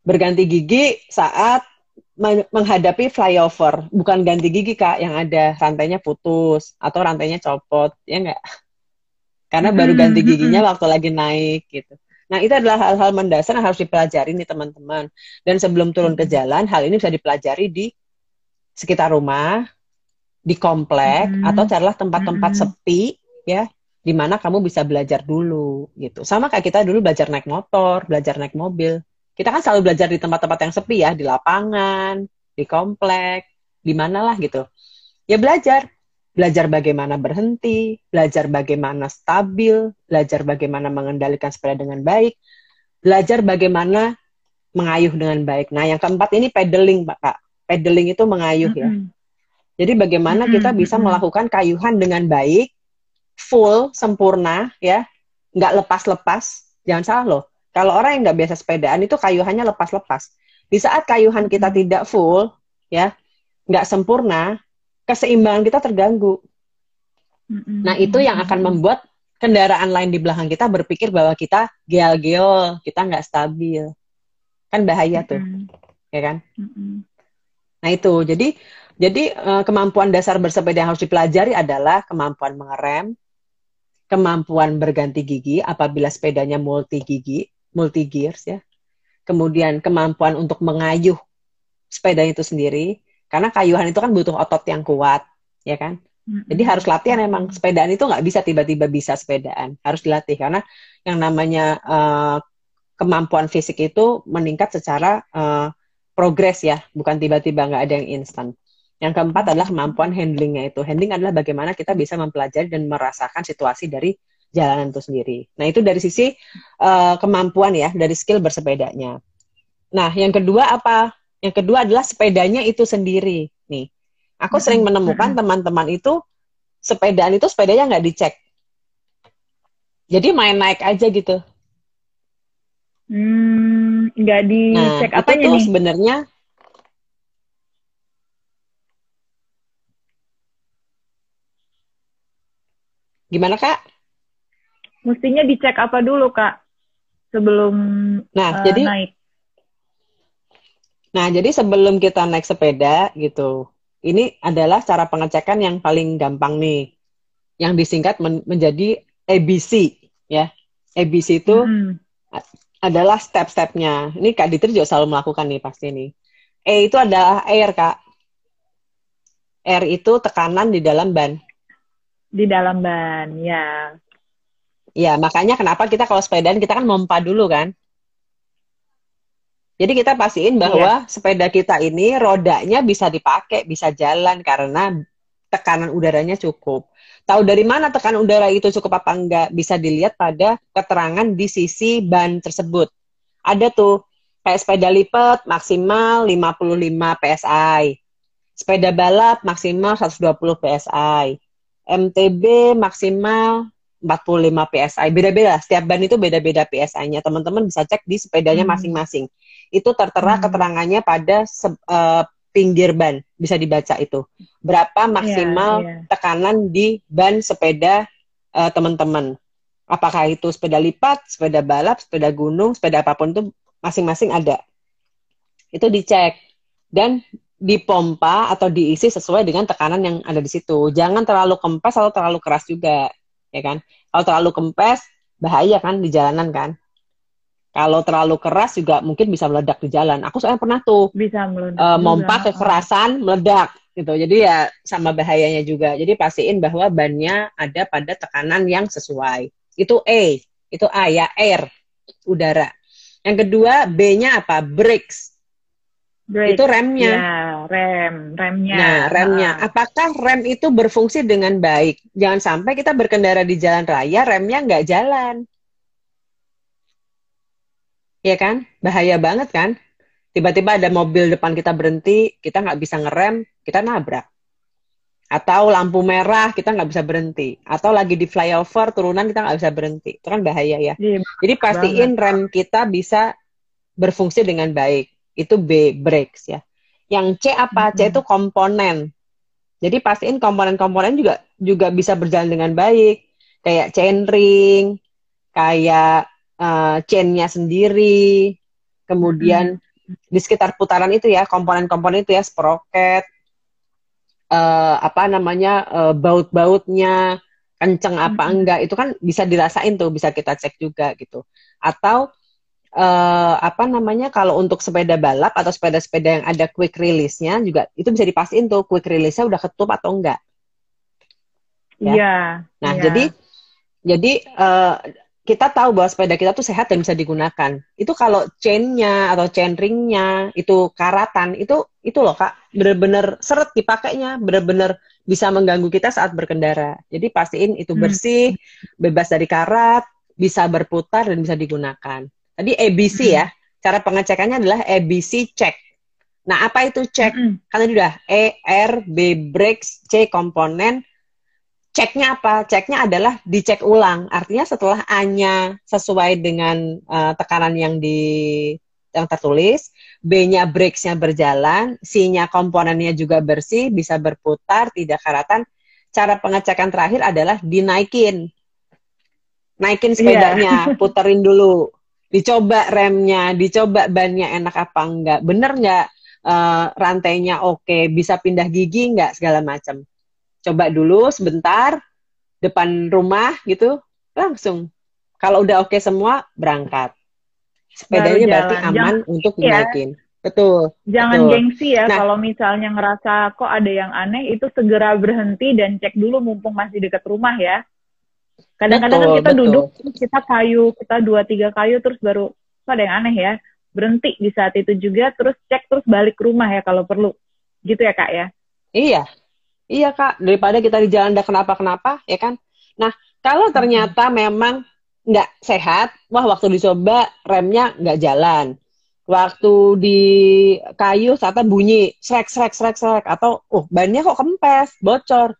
[SPEAKER 3] Berganti gigi saat menghadapi flyover. Bukan ganti gigi kak yang ada. Rantainya putus atau rantainya copot ya enggak karena baru ganti hmm, hmm, giginya waktu lagi naik gitu. Nah, itu adalah hal-hal mendasar yang harus dipelajari nih teman-teman. Dan sebelum turun ke jalan, hal ini bisa dipelajari di sekitar rumah, di komplek, hmm. atau carilah tempat-tempat hmm. sepi, ya, di mana kamu bisa belajar dulu, gitu. Sama kayak kita dulu belajar naik motor, belajar naik mobil. Kita kan selalu belajar di tempat-tempat yang sepi ya, di lapangan, di komplek, di mana lah gitu. Ya belajar, belajar bagaimana berhenti, belajar bagaimana stabil, belajar bagaimana mengendalikan sepeda dengan baik, belajar bagaimana mengayuh dengan baik. Nah, yang keempat ini pedaling, Pak. Kak. Pedaling itu mengayuh mm -hmm. ya. Jadi bagaimana mm -hmm. kita bisa melakukan kayuhan dengan baik, full, sempurna, ya, nggak lepas-lepas. Jangan salah loh. Kalau orang yang nggak biasa sepedaan itu kayuhannya lepas-lepas. Di saat kayuhan kita tidak full, ya, nggak sempurna, keseimbangan kita terganggu. Nah, itu yang akan membuat kendaraan lain di belakang kita berpikir bahwa kita geol-geol, kita nggak stabil. Kan bahaya tuh. Ya kan? Nah, itu. Jadi jadi uh, kemampuan dasar bersepeda yang harus dipelajari adalah kemampuan mengerem, kemampuan berganti gigi apabila sepedanya multi gigi, multi gears ya. Kemudian kemampuan untuk mengayuh sepeda itu sendiri, karena kayuhan itu kan butuh otot yang kuat, ya kan? Jadi harus latihan emang sepedaan itu nggak bisa tiba-tiba bisa sepedaan, harus dilatih karena yang namanya uh, kemampuan fisik itu meningkat secara uh, progres ya, bukan tiba-tiba nggak ada yang instan. Yang keempat adalah kemampuan handlingnya itu. Handling adalah bagaimana kita bisa mempelajari dan merasakan situasi dari jalanan itu sendiri. Nah itu dari sisi uh, kemampuan ya, dari skill bersepedanya. Nah yang kedua apa? Yang kedua adalah sepedanya itu sendiri. Nih, Aku sering menemukan teman-teman itu sepedaan itu sepedanya nggak dicek. Jadi main naik aja gitu.
[SPEAKER 2] Hmm, nggak dicek nah, apanya
[SPEAKER 3] itu nih? sebenarnya Gimana kak?
[SPEAKER 2] Mestinya dicek apa dulu kak sebelum
[SPEAKER 3] nah, uh, jadi, naik? Nah jadi sebelum kita naik sepeda gitu, ini adalah cara pengecekan yang paling gampang nih, yang disingkat men menjadi ABC ya. ABC itu hmm. adalah step-stepnya. Ini Kak Ditri juga selalu melakukan nih pasti nih. E itu adalah air Kak. R itu tekanan di dalam ban.
[SPEAKER 2] Di dalam ban, ya.
[SPEAKER 3] Ya, makanya kenapa kita kalau sepedaan kita kan mompa dulu kan? Jadi kita pastiin bahwa yeah. sepeda kita ini rodanya bisa dipakai, bisa jalan karena tekanan udaranya cukup. Tahu dari mana tekanan udara itu cukup apa enggak? Bisa dilihat pada keterangan di sisi ban tersebut. Ada tuh kayak sepeda lipat maksimal 55 PSI. Sepeda balap maksimal 120 PSI. MTB maksimal 45 PSI. Beda-beda, setiap ban itu beda-beda PSI-nya. Teman-teman bisa cek di sepedanya hmm. masing-masing. Hmm itu tertera hmm. keterangannya pada uh, pinggir ban bisa dibaca itu berapa iya, maksimal yeah, yeah. tekanan di ban sepeda uh, teman-teman apakah itu sepeda lipat sepeda balap sepeda gunung sepeda apa pun itu masing-masing ada itu dicek dan dipompa atau diisi sesuai dengan tekanan yang ada di situ jangan terlalu kempes atau terlalu keras juga ya kan kalau terlalu kempes bahaya kan di jalanan kan kalau terlalu keras juga mungkin bisa meledak di jalan. Aku soalnya pernah tuh
[SPEAKER 2] bisa meledak.
[SPEAKER 3] Uh, mompa kekerasan meledak gitu. Jadi ya sama bahayanya juga. Jadi pastiin bahwa bannya ada pada tekanan yang sesuai. Itu A, itu A ya air, udara. Yang kedua B-nya apa? Brakes. Brake. Itu remnya.
[SPEAKER 2] Ya, rem, remnya.
[SPEAKER 3] Nah, remnya. Apakah rem itu berfungsi dengan baik? Jangan sampai kita berkendara di jalan raya, remnya nggak jalan. Iya kan? Bahaya banget kan? Tiba-tiba ada mobil depan kita berhenti, kita nggak bisa ngerem, kita nabrak. Atau lampu merah, kita nggak bisa berhenti. Atau lagi di flyover, turunan kita nggak bisa berhenti. Itu kan bahaya ya. Iya, Jadi pastiin banget. rem kita bisa berfungsi dengan baik. Itu B, brakes ya. Yang C apa? -hmm. C itu komponen. Jadi pastiin komponen-komponen juga juga bisa berjalan dengan baik. Kayak chainring, kayak uh, chainnya sendiri, kemudian hmm. di sekitar putaran itu ya komponen-komponen itu ya sprocket, uh, apa namanya uh, baut-bautnya kenceng apa hmm. enggak itu kan bisa dirasain tuh bisa kita cek juga gitu atau uh, apa namanya kalau untuk sepeda balap atau sepeda-sepeda yang ada quick release-nya juga itu bisa dipastiin tuh quick release-nya udah ketup atau enggak.
[SPEAKER 2] Ya. Iya.
[SPEAKER 3] Nah, ya. jadi jadi uh, kita tahu bahwa sepeda kita tuh sehat dan bisa digunakan. Itu kalau chainnya atau chain ringnya itu karatan itu itu loh kak bener-bener seret dipakainya bener-bener bisa mengganggu kita saat berkendara. Jadi pastiin itu hmm. bersih, hmm. bebas dari karat, bisa berputar dan bisa digunakan. Tadi ABC hmm. ya, cara pengecekannya adalah ABC check. Nah apa itu check? Hmm. Karena udah E, R, B brakes, C komponen, ceknya apa? Ceknya adalah dicek ulang. Artinya setelah A-nya sesuai dengan uh, tekanan yang di yang tertulis, B-nya brakes-nya berjalan, C-nya komponennya juga bersih, bisa berputar, tidak karatan. Cara pengecekan terakhir adalah dinaikin. Naikin sepedanya, yeah. puterin dulu. Dicoba remnya, dicoba bannya enak apa enggak. Bener enggak uh, rantainya oke, bisa pindah gigi enggak, segala macam. Coba dulu sebentar, depan rumah gitu, langsung. Kalau udah oke semua, berangkat sepedanya berarti aman Jangan, untuk iya. dinaikin. Ya. Betul.
[SPEAKER 2] Jangan
[SPEAKER 3] betul.
[SPEAKER 2] gengsi ya nah, kalau misalnya ngerasa kok ada yang aneh itu segera berhenti dan cek dulu mumpung masih dekat rumah ya. Kadang-kadang kan kita betul. duduk kita kayu, kita dua tiga kayu terus baru kok ada yang aneh ya. Berhenti di saat itu juga terus cek terus balik ke rumah ya kalau perlu. Gitu ya Kak ya.
[SPEAKER 3] Iya. Iya Kak, daripada kita di jalan ada kenapa-kenapa ya kan. Nah, kalau ternyata hmm. memang nggak sehat, wah waktu dicoba remnya nggak jalan. Waktu di kayu ternyata bunyi srek srek srek srek atau oh bannya kok kempes, bocor.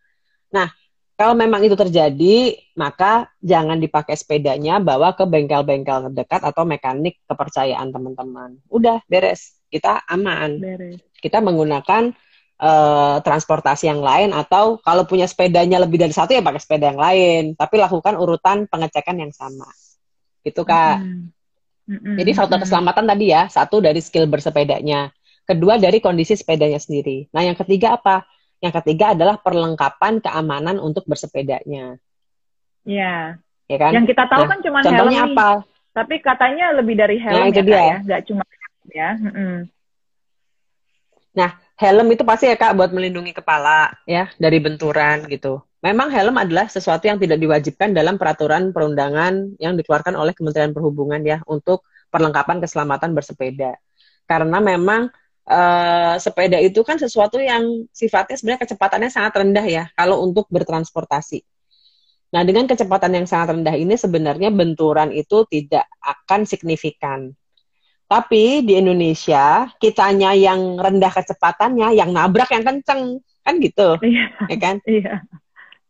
[SPEAKER 3] Nah, kalau memang itu terjadi, maka jangan dipakai sepedanya, bawa ke bengkel-bengkel terdekat atau mekanik kepercayaan teman-teman. Udah beres, kita aman. Beres. Kita menggunakan uh, transportasi yang lain atau kalau punya sepedanya lebih dari satu ya pakai sepeda yang lain. Tapi lakukan urutan pengecekan yang sama. Gitu kak. Mm -hmm. jadi faktor keselamatan tadi ya satu dari skill bersepedanya. Kedua dari kondisi sepedanya sendiri. Nah yang ketiga apa yang ketiga adalah perlengkapan keamanan untuk bersepedanya
[SPEAKER 2] ya ya kan yang kita tahu nah, kan cuma
[SPEAKER 3] contohnya helm apa
[SPEAKER 2] tapi katanya lebih dari helm nah, itu ya, dia. ya nggak cuma ya mm -hmm.
[SPEAKER 3] nah helm itu pasti ya kak buat melindungi kepala ya dari benturan gitu. Memang helm adalah sesuatu yang tidak diwajibkan dalam peraturan perundangan yang dikeluarkan oleh Kementerian Perhubungan ya untuk perlengkapan keselamatan bersepeda. Karena memang uh, sepeda itu kan sesuatu yang sifatnya sebenarnya kecepatannya sangat rendah ya kalau untuk bertransportasi. Nah, dengan kecepatan yang sangat rendah ini sebenarnya benturan itu tidak akan signifikan. Tapi di Indonesia, kitanya yang rendah kecepatannya, yang nabrak yang kenceng. Kan gitu. Iya. Ya kan? Iya.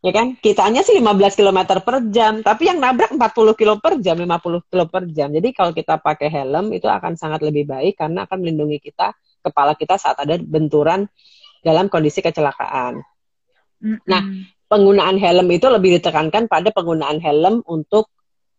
[SPEAKER 3] Ya kan? Kitanya sih 15 km per jam, tapi yang nabrak 40 km per jam, 50 km per jam. Jadi kalau kita pakai helm itu akan sangat lebih baik karena akan melindungi kita, kepala kita saat ada benturan dalam kondisi kecelakaan. Mm -hmm. Nah, penggunaan helm itu lebih ditekankan pada penggunaan helm untuk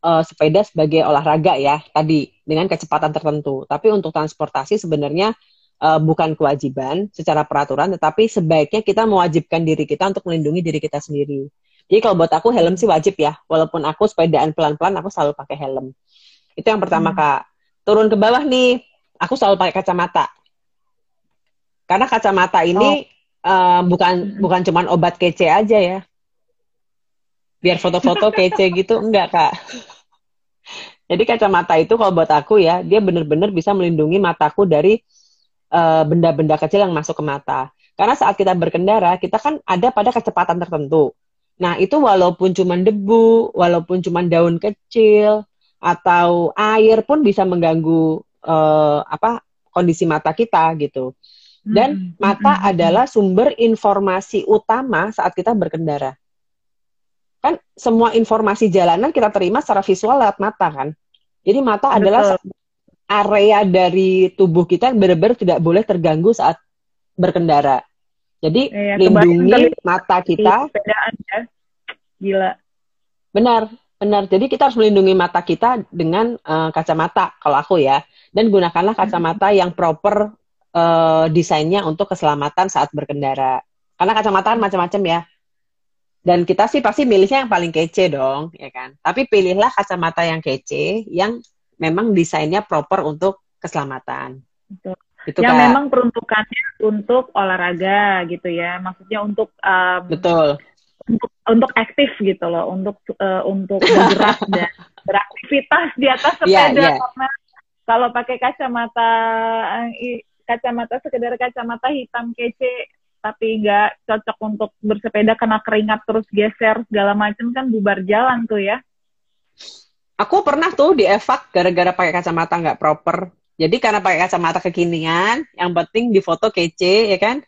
[SPEAKER 3] uh, sepeda sebagai olahraga ya tadi dengan kecepatan tertentu. Tapi untuk transportasi sebenarnya uh, bukan kewajiban secara peraturan, tetapi sebaiknya kita mewajibkan diri kita untuk melindungi diri kita sendiri. Jadi kalau buat aku helm sih wajib ya, walaupun aku sepedaan pelan-pelan aku selalu pakai helm. Itu yang pertama hmm. kak. Turun ke bawah nih, aku selalu pakai kacamata. Karena kacamata ini oh. uh, bukan bukan cuman obat kece aja ya, biar foto-foto kece gitu enggak kak. Jadi kacamata itu kalau buat aku ya dia benar-benar bisa melindungi mataku dari eh, benda-benda uh, kecil yang masuk ke mata. Karena saat kita berkendara kita kan ada pada kecepatan tertentu. Nah itu walaupun cuma debu walaupun cuma daun kecil atau air pun bisa mengganggu uh, apa kondisi mata kita gitu dan hmm, mata hmm, hmm, adalah sumber informasi utama saat kita berkendara kan semua informasi jalanan kita terima secara visual lewat mata kan. Jadi mata Betul. adalah area dari tubuh kita yang benar-benar tidak boleh terganggu saat berkendara. Jadi ya, lindungi mata kita. ya.
[SPEAKER 2] Gila.
[SPEAKER 3] Benar, benar. Jadi kita harus melindungi mata kita dengan uh, kacamata kalau aku ya. Dan gunakanlah kacamata hmm. yang proper uh, desainnya untuk keselamatan saat berkendara. Karena kacamata kan macam-macam ya dan kita sih pasti milihnya yang paling kece dong, ya kan? Tapi pilihlah kacamata yang kece, yang memang desainnya proper untuk keselamatan.
[SPEAKER 2] Betul. Gitu, yang Kak. memang peruntukannya untuk olahraga gitu ya, maksudnya untuk um,
[SPEAKER 3] betul
[SPEAKER 2] untuk untuk aktif gitu loh, untuk uh, untuk bergerak dan beraktivitas di atas iya, sepeda yeah, yeah. karena kalau pakai kacamata eh, kacamata sekedar kacamata hitam kece tapi nggak cocok untuk bersepeda karena keringat terus geser segala macam kan bubar jalan tuh ya.
[SPEAKER 3] Aku pernah tuh di evak gara-gara pakai kacamata nggak proper. Jadi karena pakai kacamata kekinian, yang penting di foto kece ya kan.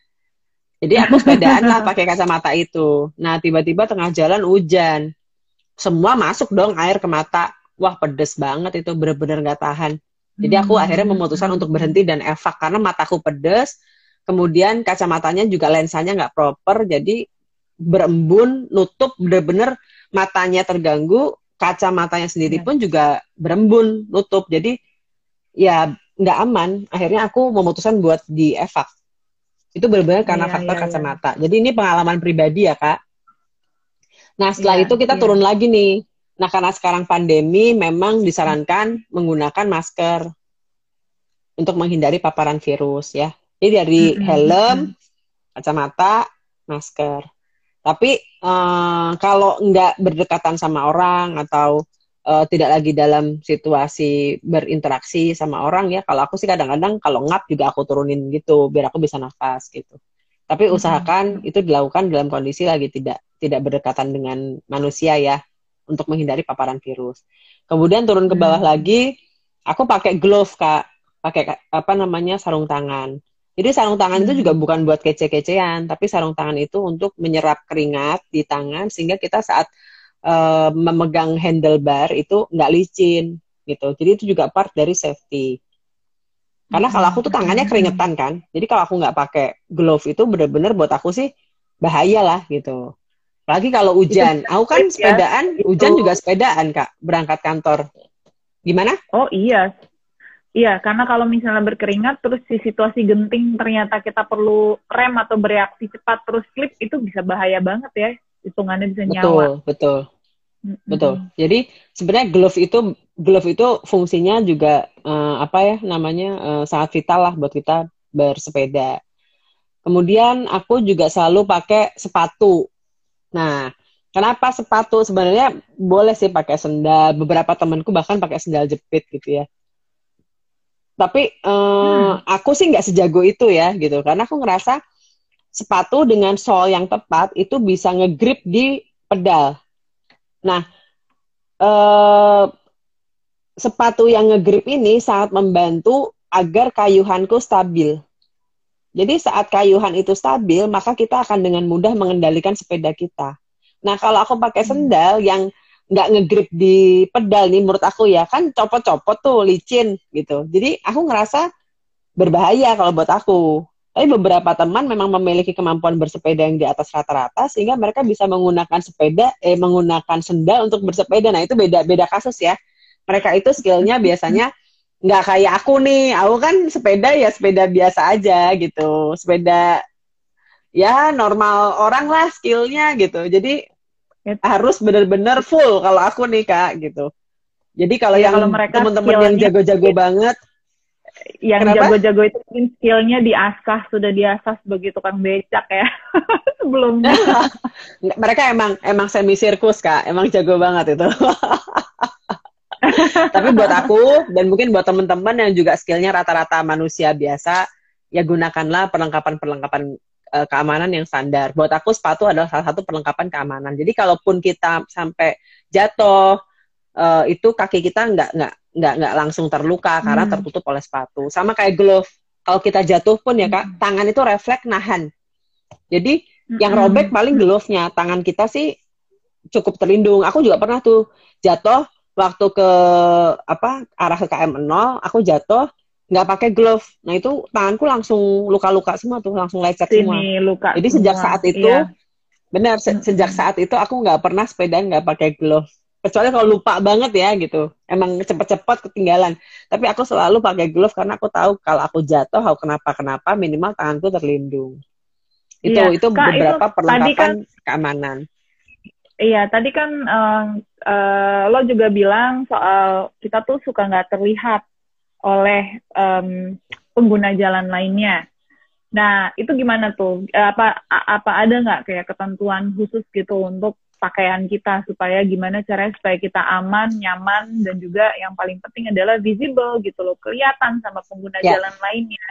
[SPEAKER 3] Jadi aku sepedaan lah pakai kacamata itu. Nah tiba-tiba tengah jalan hujan, semua masuk dong air ke mata. Wah pedes banget itu bener-bener nggak tahan. Jadi aku akhirnya memutuskan untuk berhenti dan evak karena mataku pedes, kemudian kacamatanya juga lensanya nggak proper, jadi berembun, nutup bener-bener matanya terganggu, kacamatanya sendiri iya. pun juga berembun, nutup. Jadi ya nggak aman. Akhirnya aku memutuskan buat di evak. Itu benar-benar karena yeah, faktor yeah, kacamata. Yeah. Jadi ini pengalaman pribadi ya kak. Nah setelah yeah, itu kita yeah. turun lagi nih. Nah karena sekarang pandemi memang disarankan menggunakan masker untuk menghindari paparan virus ya. Jadi dari helm, kacamata, masker. Tapi um, kalau nggak berdekatan sama orang atau uh, tidak lagi dalam situasi berinteraksi sama orang ya, kalau aku sih kadang-kadang kalau ngap juga aku turunin gitu biar aku bisa nafas gitu. Tapi usahakan itu dilakukan dalam kondisi lagi tidak tidak berdekatan dengan manusia ya untuk menghindari paparan virus. Kemudian turun ke bawah hmm. lagi, aku pakai glove kak, pakai apa namanya sarung tangan. Jadi sarung tangan hmm. itu juga bukan buat kece-kecean, tapi sarung tangan itu untuk menyerap keringat di tangan sehingga kita saat uh, memegang handlebar itu nggak licin gitu. Jadi itu juga part dari safety. Karena kalau aku tuh hmm. tangannya keringetan kan, jadi kalau aku nggak pakai glove itu bener-bener buat aku sih bahaya lah gitu. Apalagi kalau hujan. Aku kan ya, sepedaan, itu. hujan juga sepedaan kak, berangkat kantor. Gimana?
[SPEAKER 2] Oh iya, Iya, karena kalau misalnya berkeringat terus di situasi genting ternyata kita perlu rem atau bereaksi cepat terus slip itu bisa bahaya banget ya. Hitungannya bisa
[SPEAKER 3] betul,
[SPEAKER 2] nyawa.
[SPEAKER 3] Betul, betul. Betul. Jadi sebenarnya glove itu glove itu fungsinya juga uh, apa ya namanya uh, sangat vital lah buat kita bersepeda. Kemudian aku juga selalu pakai sepatu. Nah, kenapa sepatu? Sebenarnya boleh sih pakai sendal. Beberapa temanku bahkan pakai sendal jepit gitu ya tapi um, hmm. aku sih nggak sejago itu ya gitu karena aku ngerasa sepatu dengan sol yang tepat itu bisa ngegrip di pedal nah uh, sepatu yang ngegrip ini sangat membantu agar kayuhanku stabil jadi saat kayuhan itu stabil maka kita akan dengan mudah mengendalikan sepeda kita. Nah kalau aku pakai hmm. sendal yang nggak ngegrip di pedal nih menurut aku ya kan copot-copot tuh licin gitu. Jadi aku ngerasa berbahaya kalau buat aku. Tapi beberapa teman memang memiliki kemampuan bersepeda yang di atas rata-rata sehingga mereka bisa menggunakan sepeda eh menggunakan sendal untuk bersepeda. Nah itu beda beda kasus ya. Mereka itu skillnya biasanya nggak kayak aku nih. Aku kan sepeda ya sepeda biasa aja gitu. Sepeda ya normal orang lah skillnya gitu. Jadi harus benar-benar full kalau aku nih kak gitu. Jadi kalau ya, yang teman-teman yang jago-jago banget,
[SPEAKER 2] yang jago-jago itu mungkin skillnya diasah sudah diasah sebagai tukang becak ya. Sebelumnya.
[SPEAKER 3] Mereka emang emang semi sirkus kak, emang jago banget itu. Tapi buat aku dan mungkin buat teman-teman yang juga skillnya rata-rata manusia biasa, ya gunakanlah perlengkapan-perlengkapan uh, keamanan yang standar. Buat aku sepatu adalah salah satu perlengkapan keamanan. Jadi kalaupun kita sampai jatuh uh, itu kaki kita nggak nggak nggak nggak langsung terluka hmm. karena tertutup oleh sepatu. Sama kayak glove. Kalau kita jatuh pun ya kak, hmm. tangan itu refleks nahan. Jadi hmm. yang robek paling glove-nya, tangan kita sih cukup terlindung. Aku juga pernah tuh jatuh waktu ke apa arah ke KM 0, aku jatuh nggak pakai glove. Nah itu tanganku langsung luka-luka semua tuh, langsung lecet Sini, semua. Luka Jadi semua. sejak saat itu, iya. benar se sejak saat itu aku nggak pernah sepeda nggak pakai glove. Kecuali kalau lupa banget ya gitu, emang cepet-cepet ketinggalan. Tapi aku selalu pakai glove karena aku tahu kalau aku jatuh, aku kenapa-kenapa, minimal tanganku terlindung. Itu iya. itu Kak, beberapa itu, perlengkapan kan, keamanan.
[SPEAKER 2] Iya, tadi kan uh, uh, lo juga bilang soal kita tuh suka nggak terlihat oleh um, pengguna jalan lainnya. Nah, itu gimana tuh? Apa apa ada nggak kayak ketentuan khusus gitu untuk pakaian kita supaya gimana caranya supaya kita aman, nyaman dan juga yang paling penting adalah visible gitu loh, kelihatan sama pengguna ya. jalan lainnya.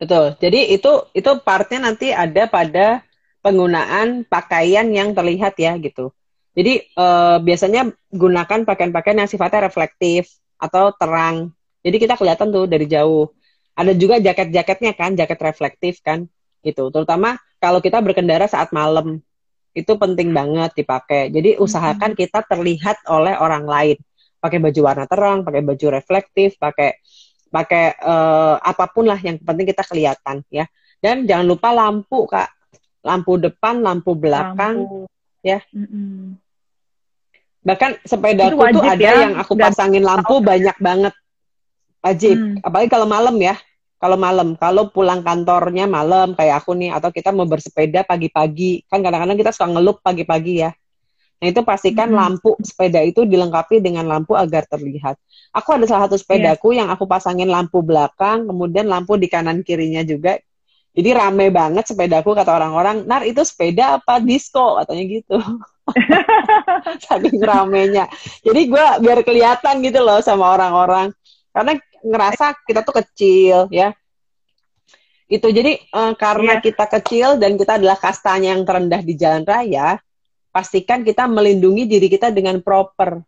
[SPEAKER 3] Betul. Jadi itu itu partnya nanti ada pada penggunaan pakaian yang terlihat ya gitu. Jadi uh, biasanya gunakan pakaian-pakaian yang sifatnya reflektif, atau terang. Jadi kita kelihatan tuh dari jauh. Ada juga jaket-jaketnya kan, jaket reflektif kan, gitu. Terutama kalau kita berkendara saat malam, itu penting banget dipakai. Jadi usahakan kita terlihat oleh orang lain. pakai baju warna terang, pakai baju reflektif, pakai pakai uh, apa pun lah yang penting kita kelihatan ya. Dan jangan lupa lampu kak, lampu depan, lampu belakang, lampu. ya. Mm-mm. Bahkan sepedaku tuh ada ya? yang aku pasangin lampu banyak banget, wajib. Hmm. Apalagi kalau malam ya, kalau malam, kalau pulang kantornya malam kayak aku nih, atau kita mau bersepeda pagi-pagi, kan kadang-kadang kita suka ngelup pagi-pagi ya. Nah itu pastikan hmm. lampu sepeda itu dilengkapi dengan lampu agar terlihat. Aku ada salah satu sepedaku yeah. yang aku pasangin lampu belakang, kemudian lampu di kanan kirinya juga. Jadi rame banget sepedaku kata orang-orang, Nar itu sepeda apa disco katanya gitu. Saking ramenya. Jadi gue biar kelihatan gitu loh sama orang-orang. Karena ngerasa kita tuh kecil ya. Itu jadi uh, karena yeah. kita kecil dan kita adalah kastanya yang terendah di jalan raya, pastikan kita melindungi diri kita dengan proper.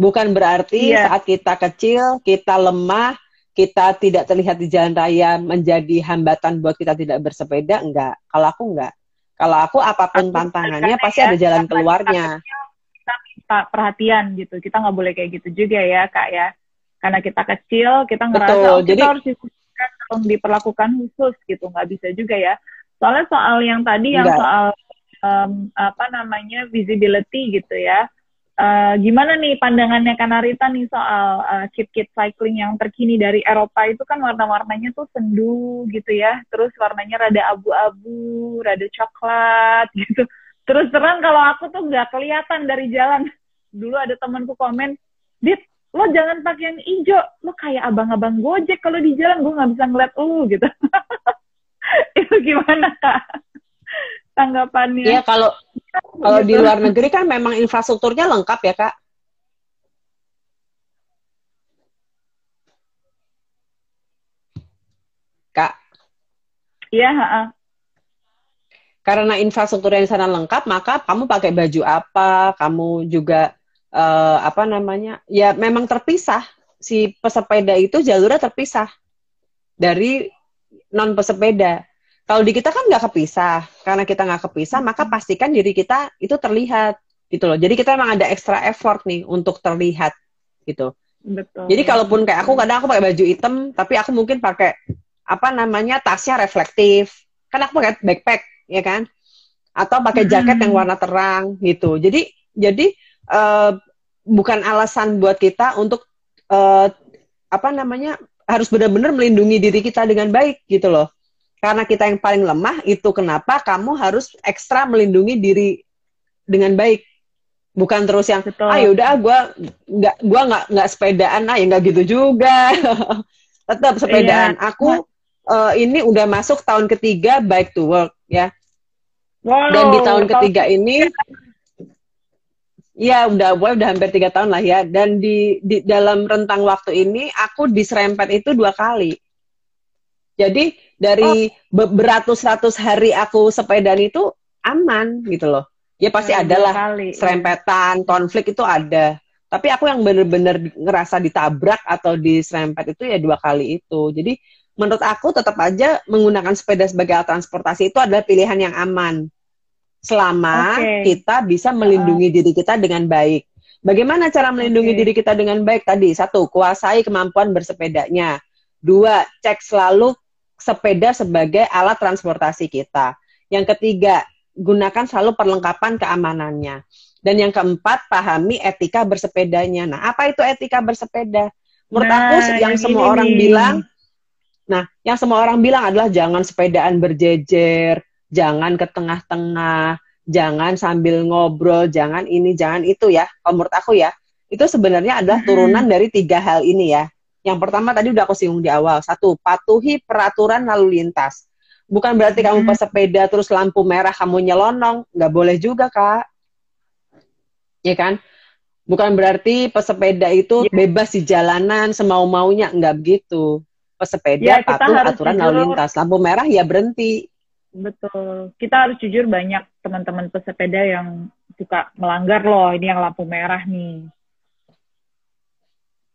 [SPEAKER 3] Bukan berarti yeah. saat kita kecil, kita lemah, kita tidak terlihat di jalan raya menjadi hambatan buat kita tidak bersepeda, enggak. Kalau aku enggak. Kalau aku apa pun aku tantangannya pasti ya, ada jalan keluarnya.
[SPEAKER 2] Kita minta perhatian gitu. Kita nggak boleh kayak gitu juga ya, Kak ya. Karena kita kecil, kita ngerasa Betul. Oh, kita Jadi, harus diperlakukan khusus gitu. Nggak bisa juga ya. Soalnya soal yang tadi yang soal um, apa namanya visibility gitu ya. Uh, gimana nih pandangannya Kanarita nih soal uh, kit-kit cycling yang terkini dari Eropa itu kan warna-warnanya tuh sendu gitu ya, terus warnanya rada abu-abu, rada coklat gitu. Terus terang kalau aku tuh nggak kelihatan dari jalan. Dulu ada temanku komen, Dit, lo jangan pakai yang hijau, lo kayak abang-abang gojek kalau di jalan gue nggak bisa ngeliat lo gitu. itu gimana kak? Tanggapannya.
[SPEAKER 3] Iya kalau kalau di luar negeri kan memang infrastrukturnya lengkap ya kak. Kak.
[SPEAKER 2] Iya.
[SPEAKER 3] Karena infrastruktur yang di sana lengkap, maka kamu pakai baju apa, kamu juga uh, apa namanya, ya memang terpisah. Si pesepeda itu jalurnya terpisah dari non pesepeda. Kalau di kita kan nggak kepisah, karena kita nggak kepisah, maka pastikan diri kita itu terlihat gitu loh. Jadi kita emang ada extra effort nih untuk terlihat gitu. Betul. Jadi kalaupun kayak aku kadang aku pakai baju hitam, tapi aku mungkin pakai apa namanya tasnya reflektif. Kan aku pakai backpack, ya kan? Atau pakai jaket hmm. yang warna terang gitu. Jadi jadi uh, bukan alasan buat kita untuk uh, apa namanya harus benar-benar melindungi diri kita dengan baik gitu loh karena kita yang paling lemah itu kenapa kamu harus ekstra melindungi diri dengan baik. Bukan terus yang Betul. ah yaudah gue nggak gue nggak nggak sepedaan ah ya nggak gitu juga. Tetap sepedaan. Iya. aku uh, ini udah masuk tahun ketiga bike to work ya. Wow, dan di tahun ketiga ini ya udah gue udah hampir tiga tahun lah ya. Dan di, di dalam rentang waktu ini aku diserempet itu dua kali. Jadi dari oh. beratus-ratus hari aku sepedaan itu aman gitu loh. Ya pasti hmm, ada lah serempetan, konflik itu ada. Tapi aku yang bener-bener ngerasa ditabrak atau diserempet itu ya dua kali itu. Jadi menurut aku tetap aja menggunakan sepeda sebagai alat transportasi itu adalah pilihan yang aman. Selama okay. kita bisa melindungi uh. diri kita dengan baik. Bagaimana cara melindungi okay. diri kita dengan baik tadi? Satu, kuasai kemampuan bersepedanya. Dua, cek selalu sepeda sebagai alat transportasi kita. Yang ketiga, gunakan selalu perlengkapan keamanannya. Dan yang keempat, pahami etika bersepedanya. Nah, apa itu etika bersepeda? Menurut nah, aku yang semua ini. orang bilang, nah, yang semua orang bilang adalah jangan sepedaan berjejer, jangan ke tengah-tengah, jangan sambil ngobrol, jangan ini, jangan itu ya. Kalau menurut aku ya, itu sebenarnya adalah turunan hmm. dari tiga hal ini ya. Yang pertama tadi udah aku singgung di awal. Satu, patuhi peraturan lalu lintas. Bukan berarti kamu hmm. pesepeda terus lampu merah kamu nyelonong. Nggak boleh juga, Kak. Ya kan? Bukan berarti pesepeda itu ya. bebas di jalanan semau-maunya. Nggak begitu. Pesepeda ya, patuh aturan jujur. lalu lintas. Lampu merah ya berhenti.
[SPEAKER 2] Betul. Kita harus jujur banyak teman-teman pesepeda yang suka melanggar loh. Ini yang lampu merah nih.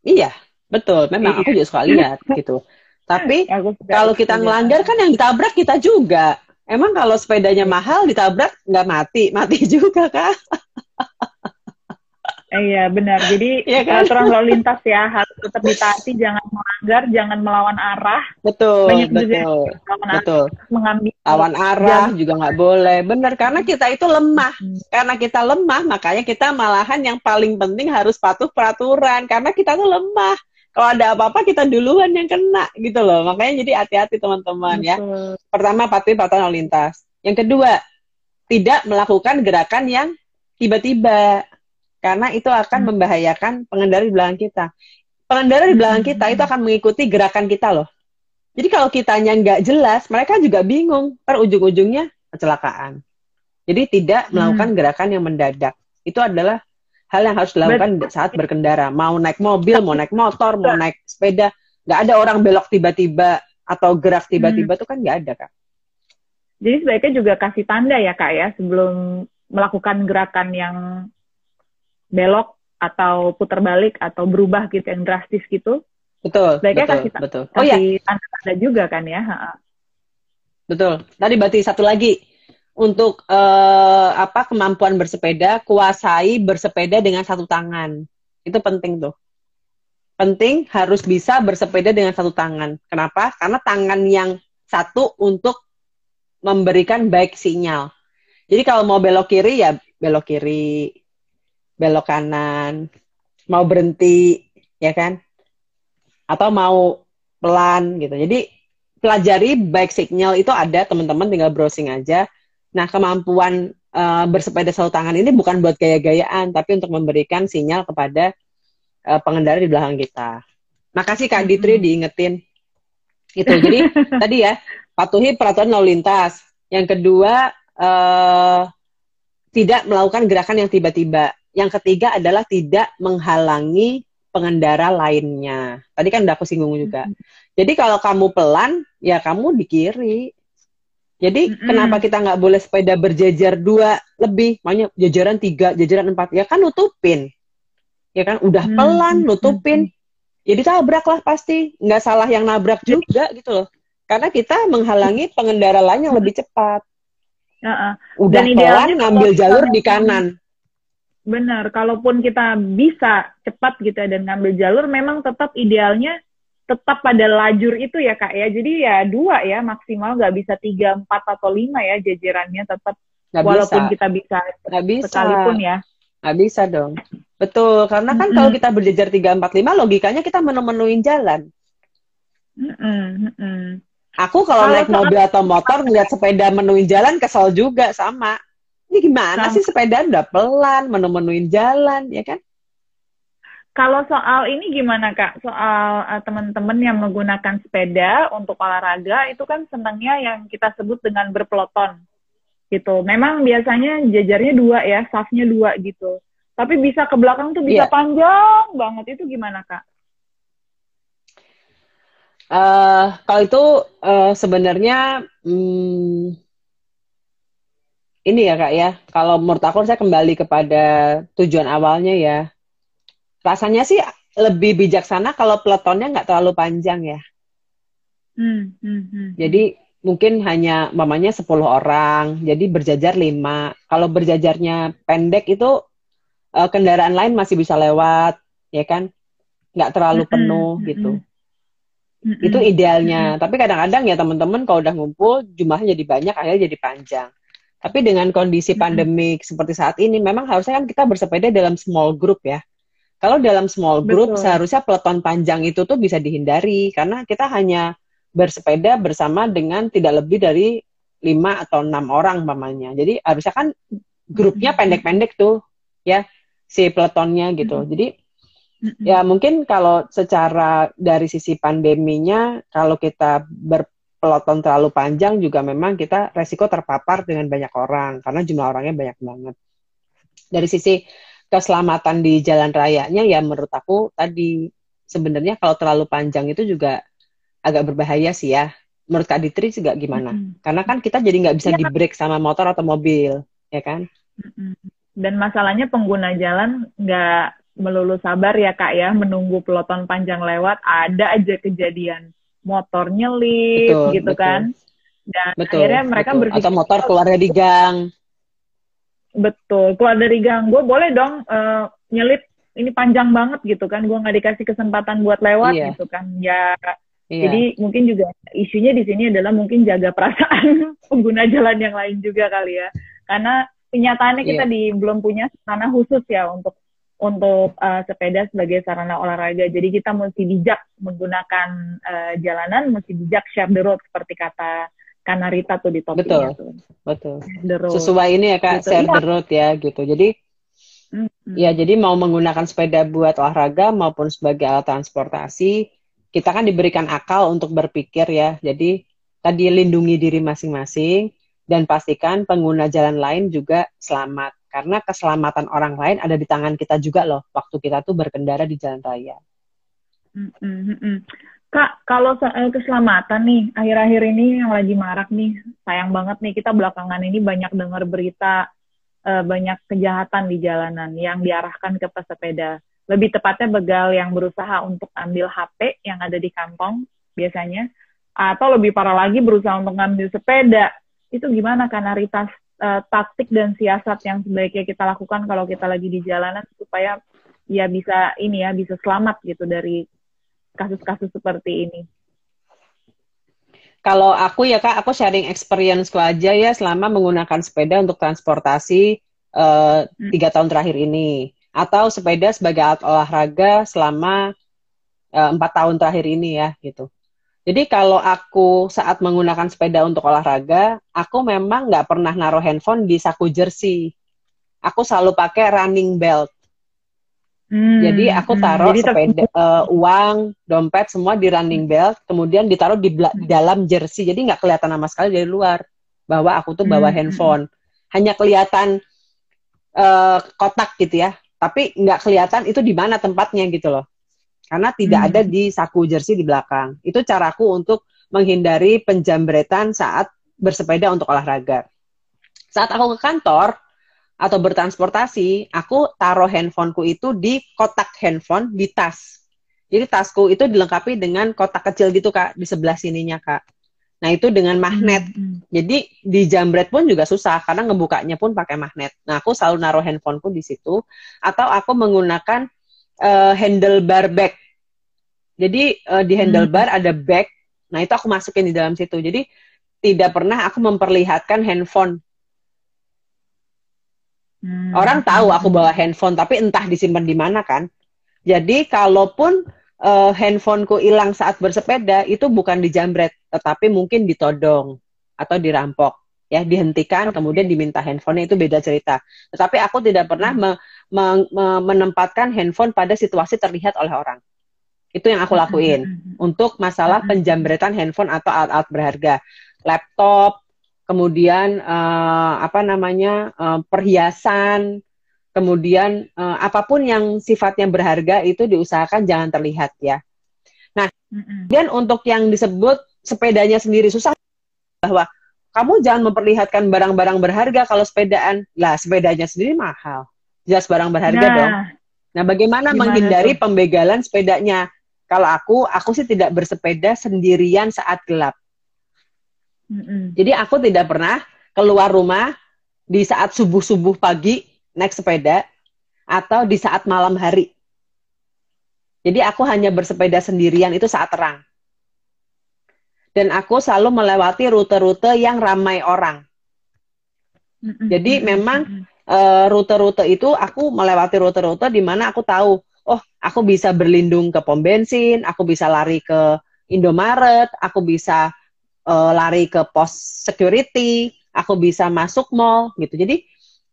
[SPEAKER 3] Iya, Betul, memang aku juga suka lihat gitu. Tapi kalau kita ngelanggar kan yang ditabrak kita juga. Emang kalau sepedanya mahal ditabrak nggak mati, mati juga kak.
[SPEAKER 2] Iya benar. Jadi ya kan? aturan lalu lintas ya harus tetap ditaati, jangan melanggar, jangan melawan arah.
[SPEAKER 3] Betul, Banyak betul, melawan betul. Arah, mengambil lawan arah juga nggak boleh. Benar, karena kita itu lemah. Hmm. Karena kita lemah, makanya kita malahan yang paling penting harus patuh peraturan. Karena kita tuh lemah. Kalau ada apa-apa kita duluan yang kena gitu loh. Makanya jadi hati-hati teman-teman ya. Pertama patuhi peraturan lalu lintas. Yang kedua, tidak melakukan gerakan yang tiba-tiba karena itu akan hmm. membahayakan pengendara di belakang kita. Pengendara di belakang hmm. kita itu akan mengikuti gerakan kita loh. Jadi kalau kitanya nggak jelas, mereka juga bingung. Per ujung-ujungnya kecelakaan. Jadi tidak melakukan hmm. gerakan yang mendadak. Itu adalah hal yang harus dilakukan Betul. saat berkendara. Mau naik mobil, mau naik motor, mau naik sepeda, nggak ada orang belok tiba-tiba atau gerak tiba-tiba hmm. tuh kan nggak ada kak.
[SPEAKER 2] Jadi sebaiknya juga kasih tanda ya kak ya sebelum melakukan gerakan yang belok atau putar balik atau berubah gitu yang drastis gitu.
[SPEAKER 3] Betul.
[SPEAKER 2] Sebaiknya
[SPEAKER 3] betul,
[SPEAKER 2] kasih, betul. Oh, kasih iya. tanda-tanda juga kan ya.
[SPEAKER 3] Betul. Tadi berarti satu lagi untuk uh, apa kemampuan bersepeda, kuasai bersepeda dengan satu tangan. Itu penting tuh. Penting harus bisa bersepeda dengan satu tangan. Kenapa? Karena tangan yang satu untuk memberikan baik sinyal. Jadi kalau mau belok kiri ya belok kiri, belok kanan, mau berhenti, ya kan? Atau mau pelan gitu. Jadi pelajari baik signal itu ada, teman-teman tinggal browsing aja. Nah, kemampuan uh, bersepeda satu tangan ini bukan buat gaya-gayaan, tapi untuk memberikan sinyal kepada uh, pengendara di belakang kita. Makasih Kak Ditri diingetin. Itu. Jadi tadi ya, patuhi peraturan lalu lintas. Yang kedua, uh, tidak melakukan gerakan yang tiba-tiba. Yang ketiga adalah tidak menghalangi pengendara lainnya. Tadi kan udah aku singgung juga. Mm -hmm. Jadi kalau kamu pelan, ya kamu di kiri. Jadi mm -hmm. kenapa kita nggak boleh sepeda berjejer dua lebih, makanya jajaran tiga, jajaran empat, ya kan nutupin. Ya kan udah pelan, nutupin. Jadi tabrak lah pasti. Nggak salah yang nabrak juga gitu loh. Karena kita menghalangi pengendara lain yang lebih cepat. Uh -uh. Udah Dan pelan, ngambil jalur di kanan
[SPEAKER 2] Benar, kalaupun kita bisa cepat gitu ya dan ngambil jalur, memang tetap idealnya tetap pada lajur itu ya kak ya. Jadi ya dua ya maksimal nggak bisa tiga, empat atau lima ya jajarannya tetap gak walaupun bisa. kita bisa,
[SPEAKER 3] gak bisa
[SPEAKER 2] sekalipun ya.
[SPEAKER 3] Nggak bisa dong. Betul, karena kan mm -hmm. kalau kita berjajar tiga, empat, lima, logikanya kita menu-menuin jalan. Mm -hmm. Aku kalau, naik mobil atau motor ngeliat sepeda menuin jalan kesel juga sama ini gimana sih sepeda udah pelan, menu-menuin jalan, ya kan?
[SPEAKER 2] Kalau soal ini gimana kak? Soal uh, teman-teman yang menggunakan sepeda untuk olahraga itu kan senangnya yang kita sebut dengan berpeloton gitu. Memang biasanya jajarnya dua ya, safnya dua gitu. Tapi bisa ke belakang tuh bisa yeah. panjang banget. Itu gimana kak?
[SPEAKER 3] Uh, kalau itu uh, sebenarnya hmm, ini ya kak ya, kalau menurut aku saya kembali kepada tujuan awalnya ya. Rasanya sih lebih bijaksana kalau peletonnya nggak terlalu panjang ya. Hmm, hmm, hmm. Jadi mungkin hanya mamanya 10 orang, jadi berjajar 5. Kalau berjajarnya pendek itu uh, kendaraan lain masih bisa lewat, ya kan? Nggak terlalu hmm, penuh hmm, gitu. Hmm, itu idealnya. Hmm. Tapi kadang-kadang ya teman-teman kalau udah ngumpul jumlahnya jadi banyak, akhirnya jadi panjang. Tapi dengan kondisi pandemik seperti saat ini, memang harusnya kan kita bersepeda dalam small group ya. Kalau dalam small group, Betul. seharusnya peloton panjang itu tuh bisa dihindari karena kita hanya bersepeda bersama dengan tidak lebih dari lima atau enam orang mamanya. Jadi harusnya kan grupnya pendek-pendek tuh ya si pelotonnya gitu. Jadi ya mungkin kalau secara dari sisi pandeminya kalau kita ber peloton terlalu panjang juga memang kita resiko terpapar dengan banyak orang karena jumlah orangnya banyak banget. Dari sisi keselamatan di jalan rayanya ya menurut aku tadi sebenarnya kalau terlalu panjang itu juga agak berbahaya sih ya. Menurut Kak Ditri juga gimana? Hmm. Karena kan kita jadi nggak bisa ya, di break sama motor atau mobil, ya kan?
[SPEAKER 2] Dan masalahnya pengguna jalan nggak melulu sabar ya kak ya menunggu peloton panjang lewat ada aja kejadian motor nyelip betul, gitu betul. kan dan betul, akhirnya mereka betul. berpikir
[SPEAKER 3] atau motor keluar dari gang
[SPEAKER 2] betul keluar dari gang gue boleh dong uh, nyelip ini panjang banget gitu kan gue nggak dikasih kesempatan buat lewat iya. gitu kan ya Iya. Jadi mungkin juga isunya di sini adalah mungkin jaga perasaan pengguna jalan yang lain juga kali ya. Karena kenyataannya kita iya. di belum punya sarana khusus ya untuk untuk uh, sepeda sebagai sarana olahraga. Jadi kita mesti bijak menggunakan uh, jalanan, mesti bijak share the road seperti kata Kanarita tuh di topiknya
[SPEAKER 3] betul, tuh. Betul. Sesuai ini ya Kak, gitu. share the iya. road ya gitu. Jadi mm-hmm. ya jadi mau menggunakan sepeda buat olahraga maupun sebagai alat transportasi kita kan diberikan akal untuk berpikir ya. Jadi tadi lindungi diri masing-masing dan pastikan pengguna jalan lain juga selamat. Karena keselamatan orang lain ada di tangan kita juga loh waktu kita tuh berkendara di jalan raya.
[SPEAKER 2] Kak, kalau soal keselamatan nih, akhir-akhir ini yang lagi marak nih, sayang banget nih kita belakangan ini banyak dengar berita uh, banyak kejahatan di jalanan yang diarahkan ke pesepeda. Lebih tepatnya begal yang berusaha untuk ambil HP yang ada di kantong biasanya atau lebih parah lagi berusaha untuk ngambil sepeda. Itu gimana kanaritas uh, taktik dan siasat yang sebaiknya kita lakukan kalau kita lagi di jalanan supaya ya bisa ini ya bisa selamat gitu dari kasus-kasus seperti ini.
[SPEAKER 3] Kalau aku ya kak, aku sharing experienceku aja ya selama menggunakan sepeda untuk transportasi uh, tiga tahun terakhir ini atau sepeda sebagai alat olahraga selama eh, empat uh, tahun terakhir ini ya gitu. Jadi kalau aku saat menggunakan sepeda untuk olahraga, aku memang nggak pernah naruh handphone di saku jersey. Aku selalu pakai running belt. Hmm, jadi aku hmm. taruh hmm, sepeda, uh, uang, dompet semua di running belt, kemudian ditaruh di, di dalam jersey. Jadi nggak kelihatan sama sekali dari luar bahwa aku tuh bawa hmm. handphone. Hanya kelihatan uh, kotak gitu ya, tapi nggak kelihatan itu di mana tempatnya gitu loh karena tidak hmm. ada di saku jersey di belakang itu caraku untuk menghindari penjambretan saat bersepeda untuk olahraga saat aku ke kantor atau bertransportasi aku taruh handphoneku itu di kotak handphone di tas jadi tasku itu dilengkapi dengan kotak kecil gitu kak di sebelah sininya kak Nah, itu dengan magnet. Hmm. Jadi di jambret pun juga susah karena ngebukanya pun pakai magnet. Nah, aku selalu naruh handphoneku di situ atau aku menggunakan uh, handlebar bag. Jadi uh, di handlebar hmm. ada bag. Nah, itu aku masukin di dalam situ. Jadi tidak pernah aku memperlihatkan handphone. Hmm. Orang tahu aku bawa handphone, tapi entah disimpan di mana kan. Jadi kalaupun uh, handphoneku hilang saat bersepeda itu bukan dijambret, tetapi mungkin ditodong atau dirampok. Ya, dihentikan kemudian diminta handphonenya itu beda cerita. Tetapi aku tidak pernah me, me, me, menempatkan handphone pada situasi terlihat oleh orang. Itu yang aku lakuin untuk masalah penjambretan handphone atau alat-alat berharga, laptop, kemudian uh, apa namanya uh, perhiasan, Kemudian uh, apa pun yang sifatnya berharga itu diusahakan jangan terlihat ya. Nah, mm dan untuk yang disebut sepedanya sendiri susah bahwa kamu jangan memperlihatkan barang-barang berharga kalau sepedaan. Lah, sepedanya sendiri mahal. Jelas barang berharga nah, dong. Nah, bagaimana menghindari tuh? pembegalan sepedanya? Kalau aku, aku sih tidak bersepeda sendirian saat gelap. Jadi aku tidak pernah keluar rumah di saat subuh-subuh pagi naik sepeda atau di saat malam hari. Jadi aku hanya bersepeda sendirian itu saat terang. Dan aku selalu melewati rute-rute yang ramai orang. Jadi memang uh, rute-rute itu aku melewati rute-rute di mana aku tahu, oh aku bisa berlindung ke pom bensin, aku bisa lari ke Indomaret, aku bisa uh, lari ke pos security, aku bisa masuk mall gitu. Jadi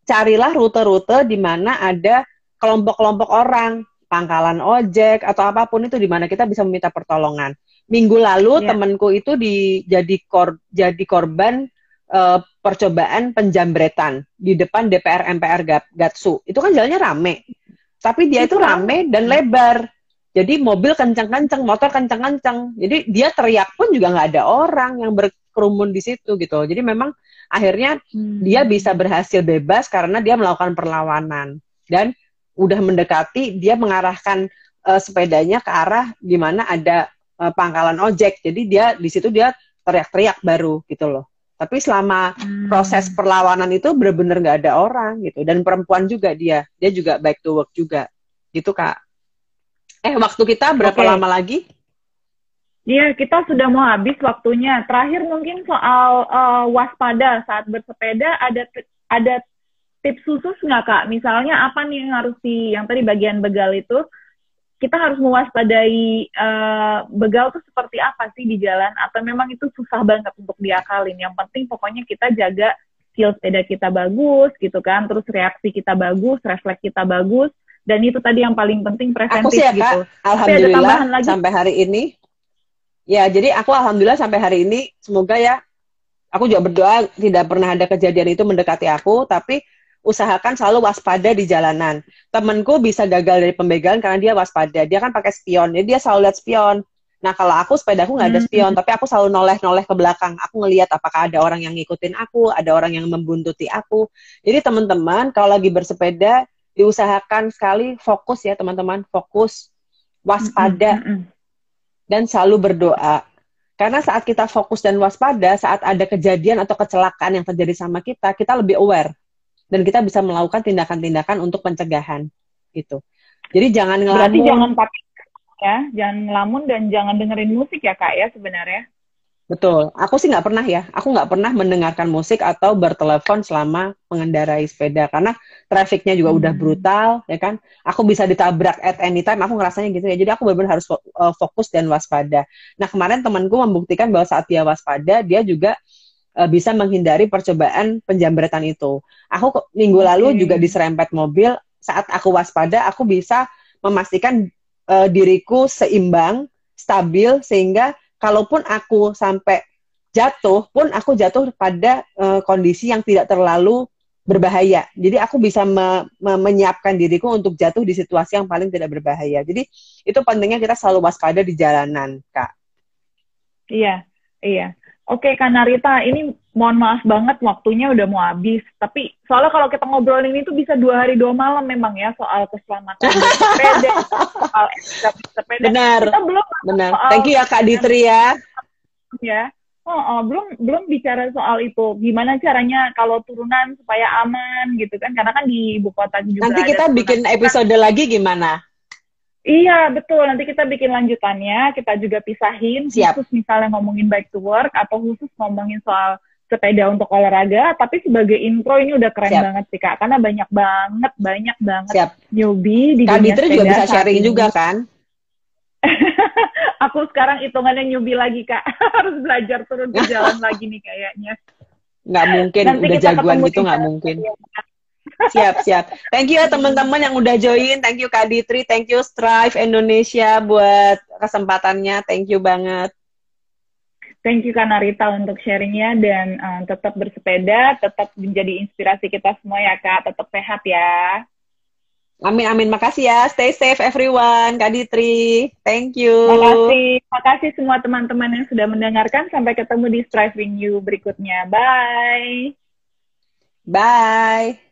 [SPEAKER 3] carilah rute-rute di mana ada kelompok-kelompok orang, pangkalan ojek atau apa pun itu di mana kita bisa meminta pertolongan. Minggu lalu yeah. temanku itu di, jadi kor, jadi korban uh, percobaan penjambretan di depan DPR MPR Gatsu. Itu kan jalannya rame. Tapi dia itu, itu rame dan lebar. Jadi mobil kencang-kencang, motor kencang-kencang. Jadi dia teriak pun juga nggak ada orang yang berkerumun di situ gitu. Jadi memang akhirnya hmm. dia bisa berhasil bebas karena dia melakukan perlawanan dan udah mendekati dia mengarahkan uh, sepedanya ke arah di mana ada uh, pangkalan ojek jadi dia di situ dia teriak-teriak baru gitu loh tapi selama hmm. proses perlawanan itu benar-benar nggak ada orang gitu dan perempuan juga dia dia juga back to work juga Gitu Kak. Eh, waktu kita berapa okay. lama lagi?
[SPEAKER 2] Iya, kita sudah mau habis waktunya. Terakhir mungkin soal uh, waspada saat bersepeda ada ada tips khusus nggak kak? Misalnya apa nih yang harus di yang tadi bagian begal itu kita harus mewaspadai uh, begal tuh seperti apa sih di jalan atau memang itu susah banget untuk diakalin. Yang penting pokoknya kita jaga skill sepeda kita bagus gitu kan, terus reaksi kita bagus, refleks kita bagus dan itu tadi yang paling penting preventif
[SPEAKER 3] aku sih ya,
[SPEAKER 2] gitu.
[SPEAKER 3] Kak, alhamdulillah lagi. sampai hari ini ya jadi aku alhamdulillah sampai hari ini semoga ya aku juga berdoa tidak pernah ada kejadian itu mendekati aku tapi usahakan selalu waspada di jalanan. Temenku bisa gagal dari pembegalan karena dia waspada. Dia kan pakai spion, jadi dia selalu lihat spion. Nah kalau aku sepeda aku nggak ada hmm. spion, tapi aku selalu noleh-noleh ke belakang. Aku ngelihat apakah ada orang yang ngikutin aku, ada orang yang membuntuti aku. Jadi teman-teman kalau lagi bersepeda diusahakan sekali fokus ya teman-teman, fokus, waspada, hmm, hmm, dan selalu berdoa. Karena saat kita fokus dan waspada, saat ada kejadian atau kecelakaan yang terjadi sama kita, kita lebih aware dan kita bisa melakukan tindakan-tindakan untuk pencegahan gitu. Jadi jangan ngelamun.
[SPEAKER 2] Berarti jangan pakai ya, jangan ngelamun dan jangan dengerin musik ya kak ya sebenarnya.
[SPEAKER 3] Betul. Aku sih nggak pernah ya. Aku nggak pernah mendengarkan musik atau bertelepon selama mengendarai sepeda karena trafiknya juga hmm. udah brutal, ya kan. Aku bisa ditabrak at any time. Aku ngerasanya gitu ya. Jadi aku benar-benar harus eh, fokus dan waspada. Nah kemarin temanku membuktikan bahwa saat dia waspada, dia juga uh, bisa menghindari percobaan penjambretan itu. Aku minggu okay. lalu juga diserempet mobil. Saat aku waspada, aku bisa memastikan uh, diriku seimbang, stabil sehingga kalaupun aku sampai jatuh pun aku jatuh pada uh, kondisi yang tidak terlalu berbahaya. Jadi aku bisa me me menyiapkan diriku untuk jatuh di situasi yang paling tidak berbahaya. Jadi itu pentingnya kita selalu waspada di jalanan, Kak.
[SPEAKER 2] Iya, iya. Oke, Kak Narita, ini mohon maaf banget waktunya udah mau habis. Tapi soalnya kalau kita ngobrolin itu bisa dua hari dua malam memang ya soal keselamatan sepeda, soal sepeda.
[SPEAKER 3] Benar. Kita belum benar. Soal Thank you ya Kak Ditri ya.
[SPEAKER 2] Ya. Oh, oh, belum belum bicara soal itu. Gimana caranya kalau turunan supaya aman gitu kan? Karena kan di ibu kota juga.
[SPEAKER 3] Nanti kita bikin episode lagi gimana?
[SPEAKER 2] Iya, betul. Nanti kita bikin lanjutannya, kita juga pisahin Siap. khusus misalnya ngomongin bike to work atau khusus ngomongin soal sepeda untuk olahraga, tapi sebagai intro ini udah keren Siap. banget sih Kak, karena banyak banget, banyak banget
[SPEAKER 3] Siap.
[SPEAKER 2] newbie di
[SPEAKER 3] Kak dunia sepeda. juga bisa sharing ini. juga kan?
[SPEAKER 2] Aku sekarang hitungannya newbie lagi Kak, harus belajar turun ke jalan lagi nih kayaknya.
[SPEAKER 3] Nggak mungkin, Nanti udah jagoan gitu nggak mungkin. Siap, siap. Thank you ya teman-teman yang udah join. Thank you Kak Ditri, thank you Strive Indonesia buat kesempatannya. Thank you banget.
[SPEAKER 2] Thank you Kak Narita untuk sharingnya dan uh, tetap bersepeda, tetap menjadi inspirasi kita semua ya Kak. Tetap sehat ya.
[SPEAKER 3] Amin, amin. Makasih ya. Stay safe everyone. Kak Ditri. Thank you.
[SPEAKER 2] Makasih. Makasih semua teman-teman yang sudah mendengarkan. Sampai ketemu di Striving You berikutnya. Bye.
[SPEAKER 3] Bye.